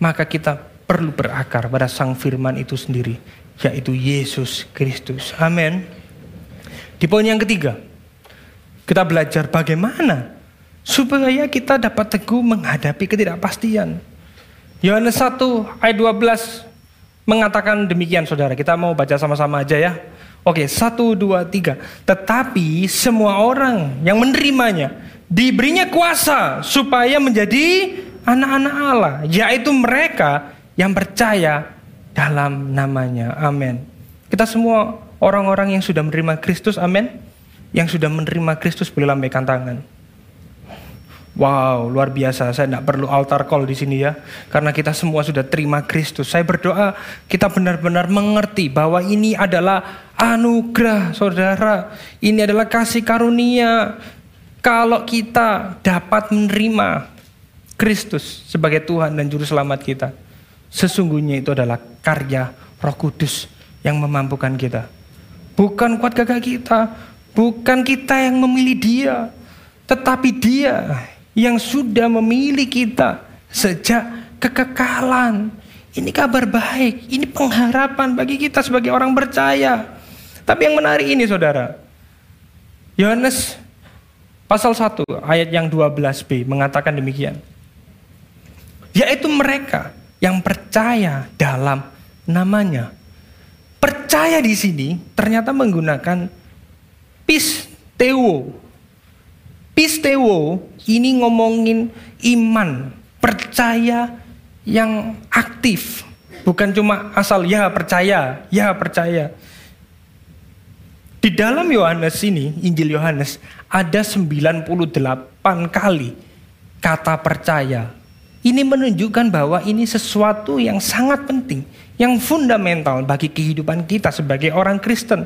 Maka kita perlu berakar pada sang firman itu sendiri yaitu Yesus Kristus. Amin. Di poin yang ketiga, kita belajar bagaimana supaya kita dapat teguh menghadapi ketidakpastian. Yohanes 1 ayat 12 mengatakan demikian saudara. Kita mau baca sama-sama aja ya. Oke, satu, dua, tiga. Tetapi semua orang yang menerimanya diberinya kuasa supaya menjadi anak-anak Allah, yaitu mereka yang percaya dalam namanya. Amin. Kita semua orang-orang yang sudah menerima Kristus, amin. Yang sudah menerima Kristus boleh lambaikan tangan. Wow, luar biasa. Saya tidak perlu altar call di sini ya. Karena kita semua sudah terima Kristus. Saya berdoa kita benar-benar mengerti bahwa ini adalah anugerah saudara. Ini adalah kasih karunia. Kalau kita dapat menerima Kristus sebagai Tuhan dan Juru Selamat kita. Sesungguhnya itu adalah karya roh kudus yang memampukan kita. Bukan kuat gagah kita. Bukan kita yang memilih dia. Tetapi dia yang sudah memilih kita sejak kekekalan. Ini kabar baik, ini pengharapan bagi kita sebagai orang percaya. Tapi yang menarik ini saudara, Yohanes pasal 1 ayat yang 12b mengatakan demikian. Yaitu mereka yang percaya dalam namanya. Percaya di sini ternyata menggunakan pisteo. Pisteo ini ngomongin iman, percaya yang aktif. Bukan cuma asal ya percaya, ya percaya. Di dalam Yohanes ini, Injil Yohanes, ada 98 kali kata percaya. Ini menunjukkan bahwa ini sesuatu yang sangat penting, yang fundamental bagi kehidupan kita sebagai orang Kristen.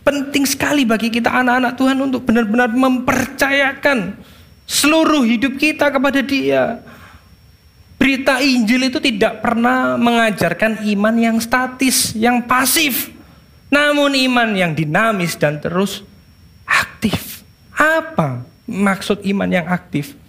Penting sekali bagi kita anak-anak Tuhan untuk benar-benar mempercayakan seluruh hidup kita kepada Dia. Berita Injil itu tidak pernah mengajarkan iman yang statis, yang pasif. Namun iman yang dinamis dan terus aktif. Apa maksud iman yang aktif?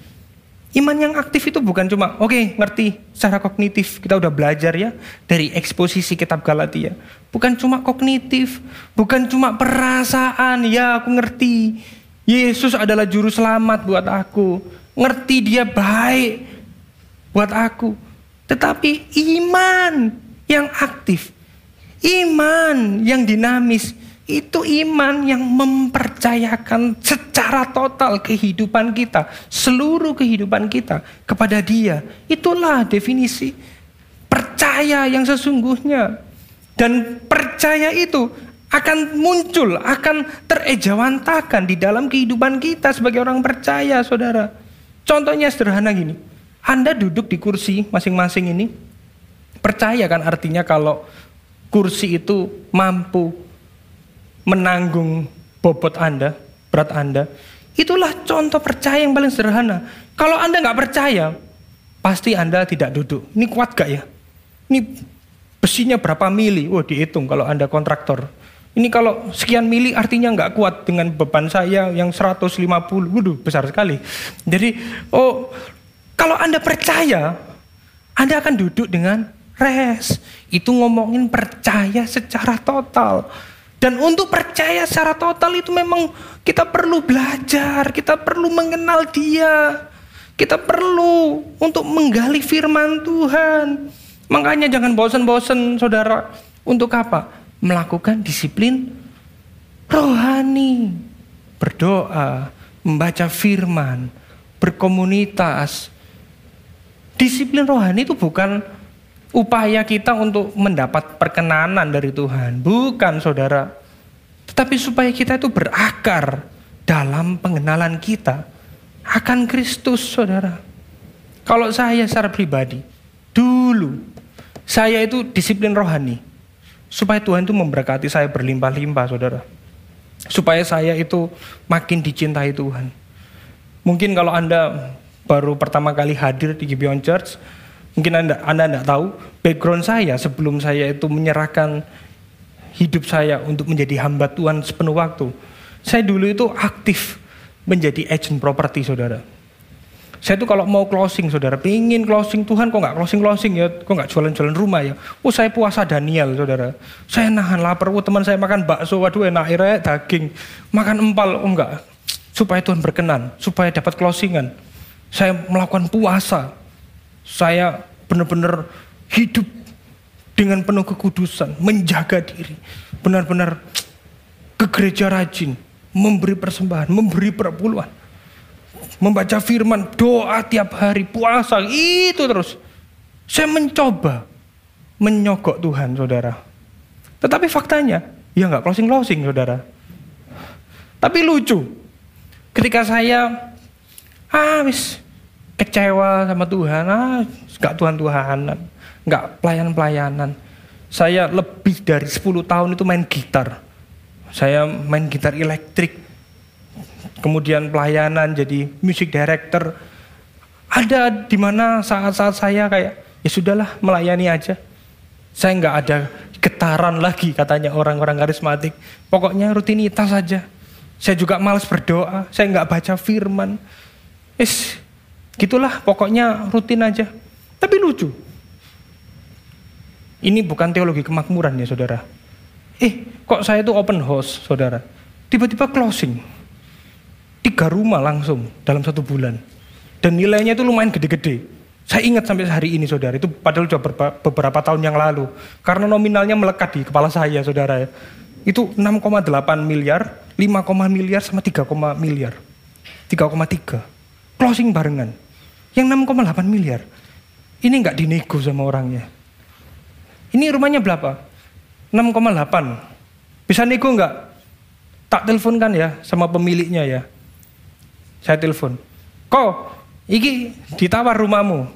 Iman yang aktif itu bukan cuma, oke okay, ngerti secara kognitif, kita udah belajar ya dari eksposisi kitab Galatia. Bukan cuma kognitif, bukan cuma perasaan, ya aku ngerti. Yesus adalah juru selamat buat aku. Ngerti dia baik buat aku. Tetapi iman yang aktif, iman yang dinamis, itu iman yang mempercayakan secara total kehidupan kita, seluruh kehidupan kita kepada Dia. Itulah definisi percaya yang sesungguhnya. Dan percaya itu akan muncul, akan terejawantakan di dalam kehidupan kita sebagai orang percaya, saudara. Contohnya sederhana gini, Anda duduk di kursi masing-masing ini, percaya kan artinya kalau kursi itu mampu menanggung bobot Anda, berat Anda, itulah contoh percaya yang paling sederhana. Kalau Anda nggak percaya, pasti Anda tidak duduk. Ini kuat gak ya? Ini besinya berapa mili? Wah dihitung kalau Anda kontraktor ini kalau sekian mili artinya nggak kuat dengan beban saya yang 150. Waduh, besar sekali. Jadi, oh, kalau Anda percaya, Anda akan duduk dengan res. Itu ngomongin percaya secara total. Dan untuk percaya secara total itu memang kita perlu belajar, kita perlu mengenal dia. Kita perlu untuk menggali firman Tuhan. Makanya jangan bosan-bosan saudara. Untuk apa? melakukan disiplin rohani, berdoa, membaca firman, berkomunitas. Disiplin rohani itu bukan upaya kita untuk mendapat perkenanan dari Tuhan, bukan saudara. Tetapi supaya kita itu berakar dalam pengenalan kita akan Kristus, saudara. Kalau saya secara pribadi, dulu saya itu disiplin rohani Supaya Tuhan itu memberkati saya berlimpah-limpah, saudara. Supaya saya itu makin dicintai Tuhan. Mungkin kalau Anda baru pertama kali hadir di Gibeon Church, mungkin Anda Anda tidak tahu background saya sebelum saya itu menyerahkan hidup saya untuk menjadi hamba Tuhan sepenuh waktu. Saya dulu itu aktif menjadi agent properti, saudara. Saya tuh kalau mau closing, saudara, pingin closing Tuhan, kok nggak closing closing ya, kok nggak jualan-jualan rumah ya? Oh saya puasa Daniel, saudara. Saya nahan lapar, oh teman saya makan bakso, waduh enak akhirnya daging, makan empal, oh enggak. Supaya Tuhan berkenan, supaya dapat closingan. Saya melakukan puasa, saya benar-benar hidup dengan penuh kekudusan, menjaga diri, benar-benar ke gereja rajin, memberi persembahan, memberi perpuluhan, membaca firman, doa tiap hari, puasa, itu terus. Saya mencoba menyogok Tuhan, saudara. Tetapi faktanya, ya nggak closing-closing, saudara. Tapi lucu, ketika saya, ah wis, kecewa sama Tuhan, ah nggak Tuhan-Tuhanan, nggak pelayan-pelayanan. Saya lebih dari 10 tahun itu main gitar. Saya main gitar elektrik. Kemudian pelayanan jadi music director. Ada di mana saat-saat saya kayak ya sudahlah melayani aja. Saya nggak ada getaran lagi katanya orang-orang karismatik. Pokoknya rutinitas saja. Saya juga males berdoa, saya nggak baca firman. Is, Gitulah pokoknya rutin aja. Tapi lucu. Ini bukan teologi kemakmuran ya saudara. Eh kok saya itu open house saudara. Tiba-tiba closing. Tiga rumah langsung dalam satu bulan. Dan nilainya itu lumayan gede-gede. Saya ingat sampai hari ini saudara, itu padahal sudah beberapa tahun yang lalu. Karena nominalnya melekat di kepala saya saudara. Itu 6,8 miliar, 5, miliar sama 3, miliar. 3,3. Closing barengan. Yang 6,8 miliar. Ini nggak dinego sama orangnya. Ini rumahnya berapa? 6,8. Bisa nego nggak? Tak teleponkan ya sama pemiliknya ya. Saya telepon. Kok, iki ditawar rumahmu.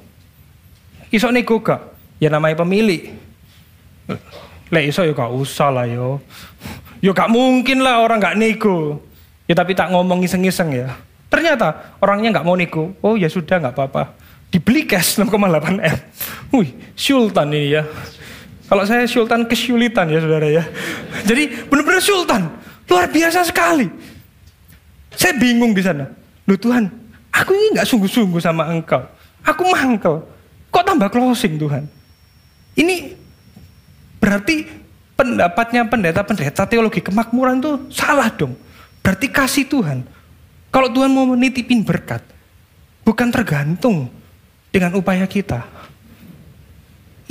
Iso nego gak? Ya namanya pemilik. Lek iso ya gak usah lah yo. Yo gak mungkin lah orang gak nego. Ya tapi tak ngomong iseng-iseng ya. Ternyata orangnya nggak mau nego. Oh ya sudah nggak apa-apa. Dibeli cash 6,8 M. Wih, sultan ini ya. Kalau saya sultan kesulitan ya saudara ya. Jadi benar-benar sultan. Luar biasa sekali. Saya bingung di sana. Loh Tuhan, aku ini nggak sungguh-sungguh sama engkau. Aku mangkel. Kok tambah closing Tuhan? Ini berarti pendapatnya pendeta-pendeta teologi kemakmuran itu salah dong. Berarti kasih Tuhan kalau Tuhan mau menitipin berkat, bukan tergantung dengan upaya kita.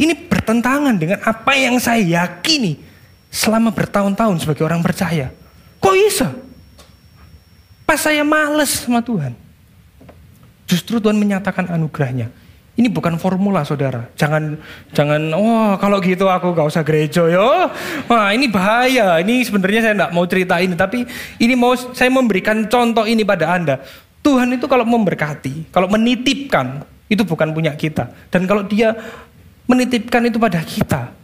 Ini bertentangan dengan apa yang saya yakini selama bertahun-tahun sebagai orang percaya. Kok bisa? Pas saya males sama Tuhan. Justru Tuhan menyatakan anugerahnya. Ini bukan formula saudara. Jangan jangan wah kalau gitu aku gak usah gereja yo. Wah ini bahaya. Ini sebenarnya saya tidak mau cerita ini. Tapi ini mau saya memberikan contoh ini pada anda. Tuhan itu kalau memberkati, kalau menitipkan itu bukan punya kita. Dan kalau dia menitipkan itu pada kita,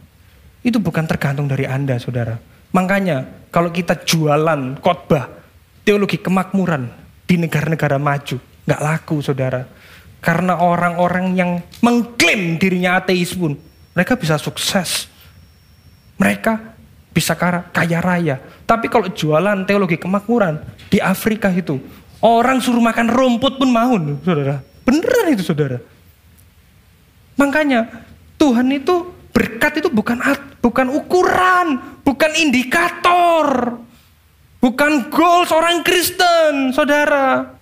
itu bukan tergantung dari anda saudara. Makanya kalau kita jualan khotbah teologi kemakmuran di negara-negara maju, nggak laku saudara karena orang-orang yang mengklaim dirinya ateis pun, mereka bisa sukses. Mereka bisa kaya raya. Tapi kalau jualan teologi kemakmuran di Afrika itu, orang suruh makan rumput pun mau, saudara. Beneran itu, saudara. Makanya Tuhan itu berkat itu bukan bukan ukuran, bukan indikator, bukan goal seorang Kristen, saudara.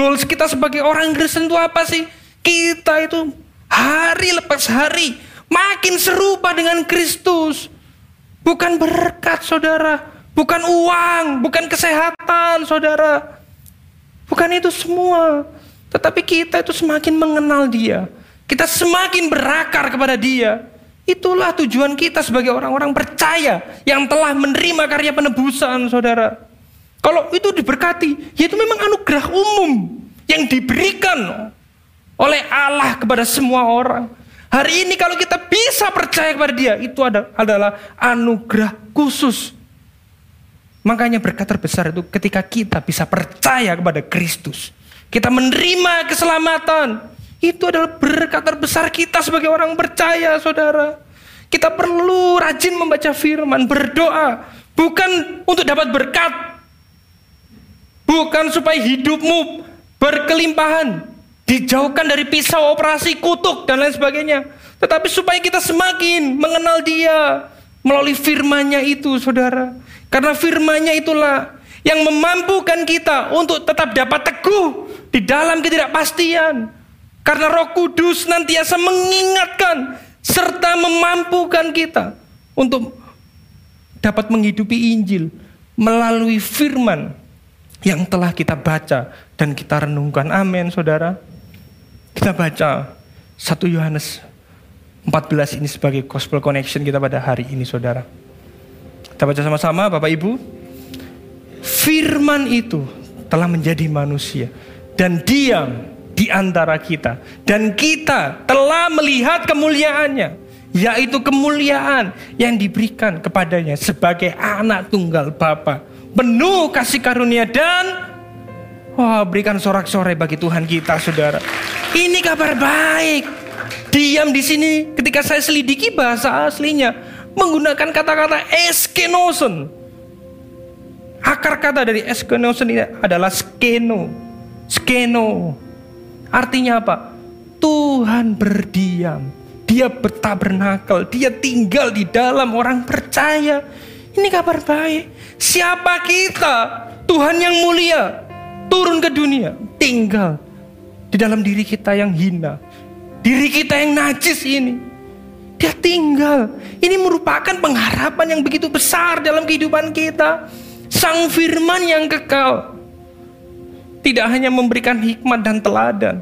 Goals kita sebagai orang Kristen itu apa sih? Kita itu hari lepas hari makin serupa dengan Kristus. Bukan berkat saudara, bukan uang, bukan kesehatan saudara. Bukan itu semua. Tetapi kita itu semakin mengenal dia. Kita semakin berakar kepada dia. Itulah tujuan kita sebagai orang-orang percaya yang telah menerima karya penebusan saudara. Kalau itu diberkati, ya itu memang anugerah umum yang diberikan oleh Allah kepada semua orang. Hari ini kalau kita bisa percaya kepada dia, itu adalah anugerah khusus. Makanya berkat terbesar itu ketika kita bisa percaya kepada Kristus. Kita menerima keselamatan. Itu adalah berkat terbesar kita sebagai orang percaya, saudara. Kita perlu rajin membaca firman, berdoa. Bukan untuk dapat berkat, Bukan supaya hidupmu berkelimpahan, dijauhkan dari pisau operasi kutuk dan lain sebagainya. Tetapi supaya kita semakin mengenal dia melalui firman-Nya itu, Saudara. Karena firman-Nya itulah yang memampukan kita untuk tetap dapat teguh di dalam ketidakpastian. Karena Roh Kudus nantiasa mengingatkan serta memampukan kita untuk dapat menghidupi Injil melalui firman yang telah kita baca dan kita renungkan. Amin, Saudara. Kita baca 1 Yohanes 14 ini sebagai gospel connection kita pada hari ini, Saudara. Kita baca sama-sama, Bapak Ibu. Firman itu telah menjadi manusia dan diam di antara kita dan kita telah melihat kemuliaannya yaitu kemuliaan yang diberikan kepadanya sebagai anak tunggal Bapa penuh kasih karunia dan wah berikan sorak-sorai bagi Tuhan kita saudara ini kabar baik diam di sini ketika saya selidiki bahasa aslinya menggunakan kata-kata eskenosen Akar kata dari eskenosen ini adalah skeno. Skeno. Artinya apa? Tuhan berdiam. Dia bertabernakel. Dia tinggal di dalam orang percaya. Ini kabar baik. Siapa kita? Tuhan yang mulia. Turun ke dunia. Tinggal. Di dalam diri kita yang hina. Diri kita yang najis ini. Dia tinggal. Ini merupakan pengharapan yang begitu besar dalam kehidupan kita. Sang firman yang kekal tidak hanya memberikan hikmat dan teladan,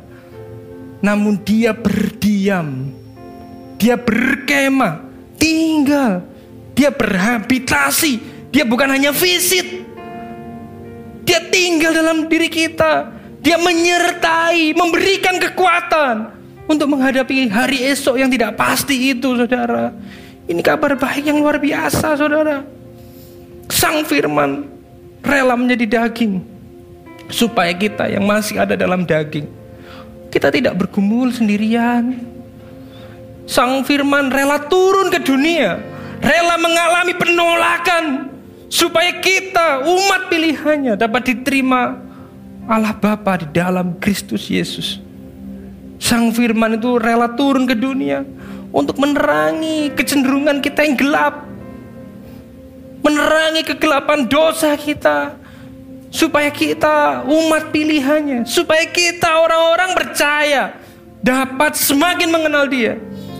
namun dia berdiam, dia berkemah, tinggal, dia berhabitasi, dia bukan hanya visit, dia tinggal dalam diri kita, dia menyertai, memberikan kekuatan untuk menghadapi hari esok yang tidak pasti itu, saudara. Ini kabar baik yang luar biasa, saudara. Sang firman rela menjadi daging supaya kita yang masih ada dalam daging kita tidak bergumul sendirian. Sang firman rela turun ke dunia, rela mengalami penolakan supaya kita umat pilihannya dapat diterima Allah Bapa di dalam Kristus Yesus. Sang firman itu rela turun ke dunia untuk menerangi kecenderungan kita yang gelap menerangi kegelapan dosa kita supaya kita umat pilihannya supaya kita orang-orang percaya dapat semakin mengenal dia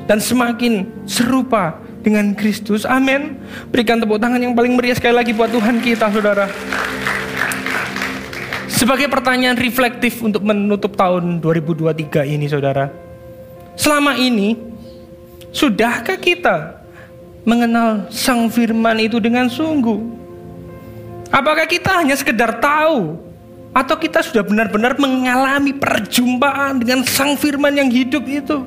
dan semakin serupa dengan Kristus. Amin. Berikan tepuk tangan yang paling meriah sekali lagi buat Tuhan kita saudara. Sebagai pertanyaan reflektif untuk menutup tahun 2023 ini saudara. Selama ini sudahkah kita mengenal sang firman itu dengan sungguh? Apakah kita hanya sekedar tahu? Atau kita sudah benar-benar mengalami perjumpaan dengan sang firman yang hidup itu?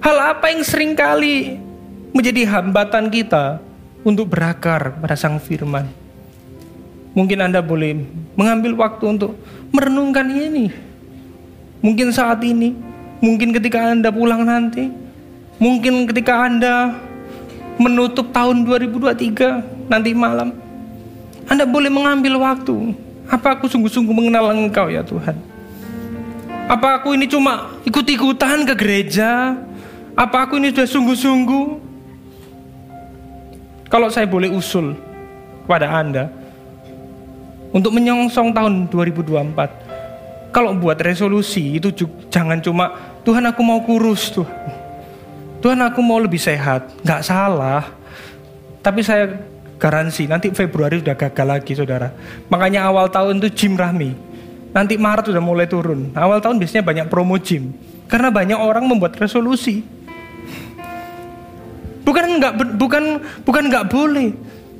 Hal apa yang sering kali menjadi hambatan kita untuk berakar pada sang firman? Mungkin Anda boleh mengambil waktu untuk merenungkan ini. Mungkin saat ini, mungkin ketika Anda pulang nanti, mungkin ketika Anda menutup tahun 2023 nanti malam. Anda boleh mengambil waktu. Apa aku sungguh-sungguh mengenal Engkau ya Tuhan? Apa aku ini cuma ikut-ikutan ke gereja? Apa aku ini sudah sungguh-sungguh? Kalau saya boleh usul kepada Anda untuk menyongsong tahun 2024. Kalau buat resolusi itu jangan cuma Tuhan aku mau kurus Tuhan. Tuhan aku mau lebih sehat, nggak salah. Tapi saya garansi nanti Februari sudah gagal lagi saudara. Makanya awal tahun itu gym Rahmi. Nanti Maret sudah mulai turun. Awal tahun biasanya banyak promo gym. Karena banyak orang membuat resolusi. Bukan nggak bukan bukan nggak boleh.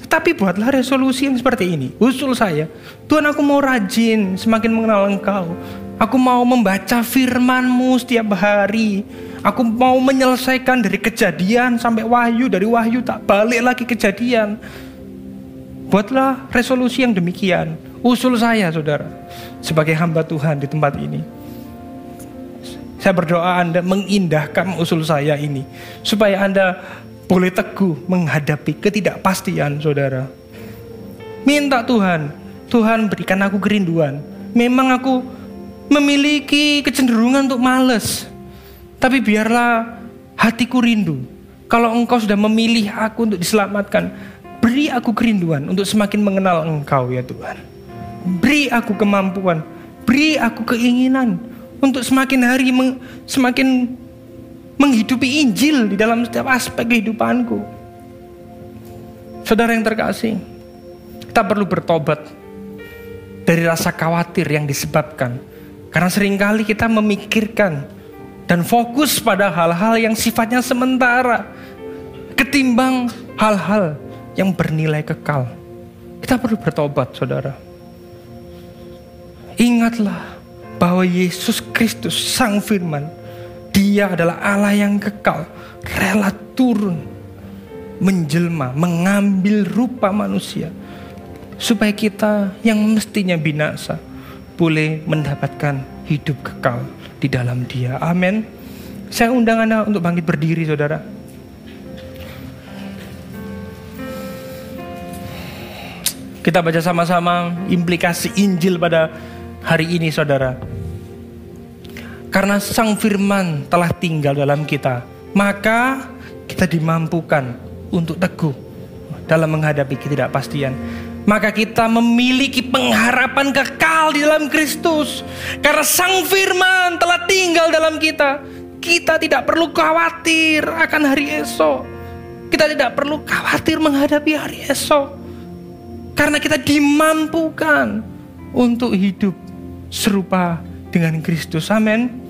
Tapi buatlah resolusi yang seperti ini. Usul saya, Tuhan aku mau rajin semakin mengenal Engkau. Aku mau membaca firman-Mu setiap hari. Aku mau menyelesaikan dari kejadian sampai wahyu, dari wahyu tak balik lagi kejadian. Buatlah resolusi yang demikian. Usul saya, saudara, sebagai hamba Tuhan di tempat ini. Saya berdoa Anda mengindahkan usul saya ini. Supaya Anda boleh teguh menghadapi ketidakpastian, saudara. Minta Tuhan, Tuhan berikan aku kerinduan. Memang aku memiliki kecenderungan untuk males. Tapi biarlah hatiku rindu. Kalau engkau sudah memilih aku untuk diselamatkan, beri aku kerinduan untuk semakin mengenal engkau ya Tuhan. Beri aku kemampuan, beri aku keinginan untuk semakin hari semakin menghidupi Injil di dalam setiap aspek kehidupanku. Saudara yang terkasih, kita perlu bertobat dari rasa khawatir yang disebabkan karena sering kali kita memikirkan dan fokus pada hal-hal yang sifatnya sementara ketimbang hal-hal yang bernilai kekal. Kita perlu bertobat, saudara. Ingatlah bahwa Yesus Kristus, Sang Firman, Dia adalah Allah yang kekal, rela turun, menjelma, mengambil rupa manusia, supaya kita yang mestinya binasa boleh mendapatkan hidup kekal di dalam Dia. Amin. Saya undang Anda untuk bangkit berdiri, saudara. Kita baca sama-sama implikasi Injil pada hari ini, saudara. Karena Sang Firman telah tinggal dalam kita, maka kita dimampukan untuk teguh dalam menghadapi ketidakpastian maka kita memiliki pengharapan kekal di dalam Kristus. Karena Sang Firman telah tinggal dalam kita. Kita tidak perlu khawatir akan hari esok. Kita tidak perlu khawatir menghadapi hari esok. Karena kita dimampukan untuk hidup serupa dengan Kristus. Amin.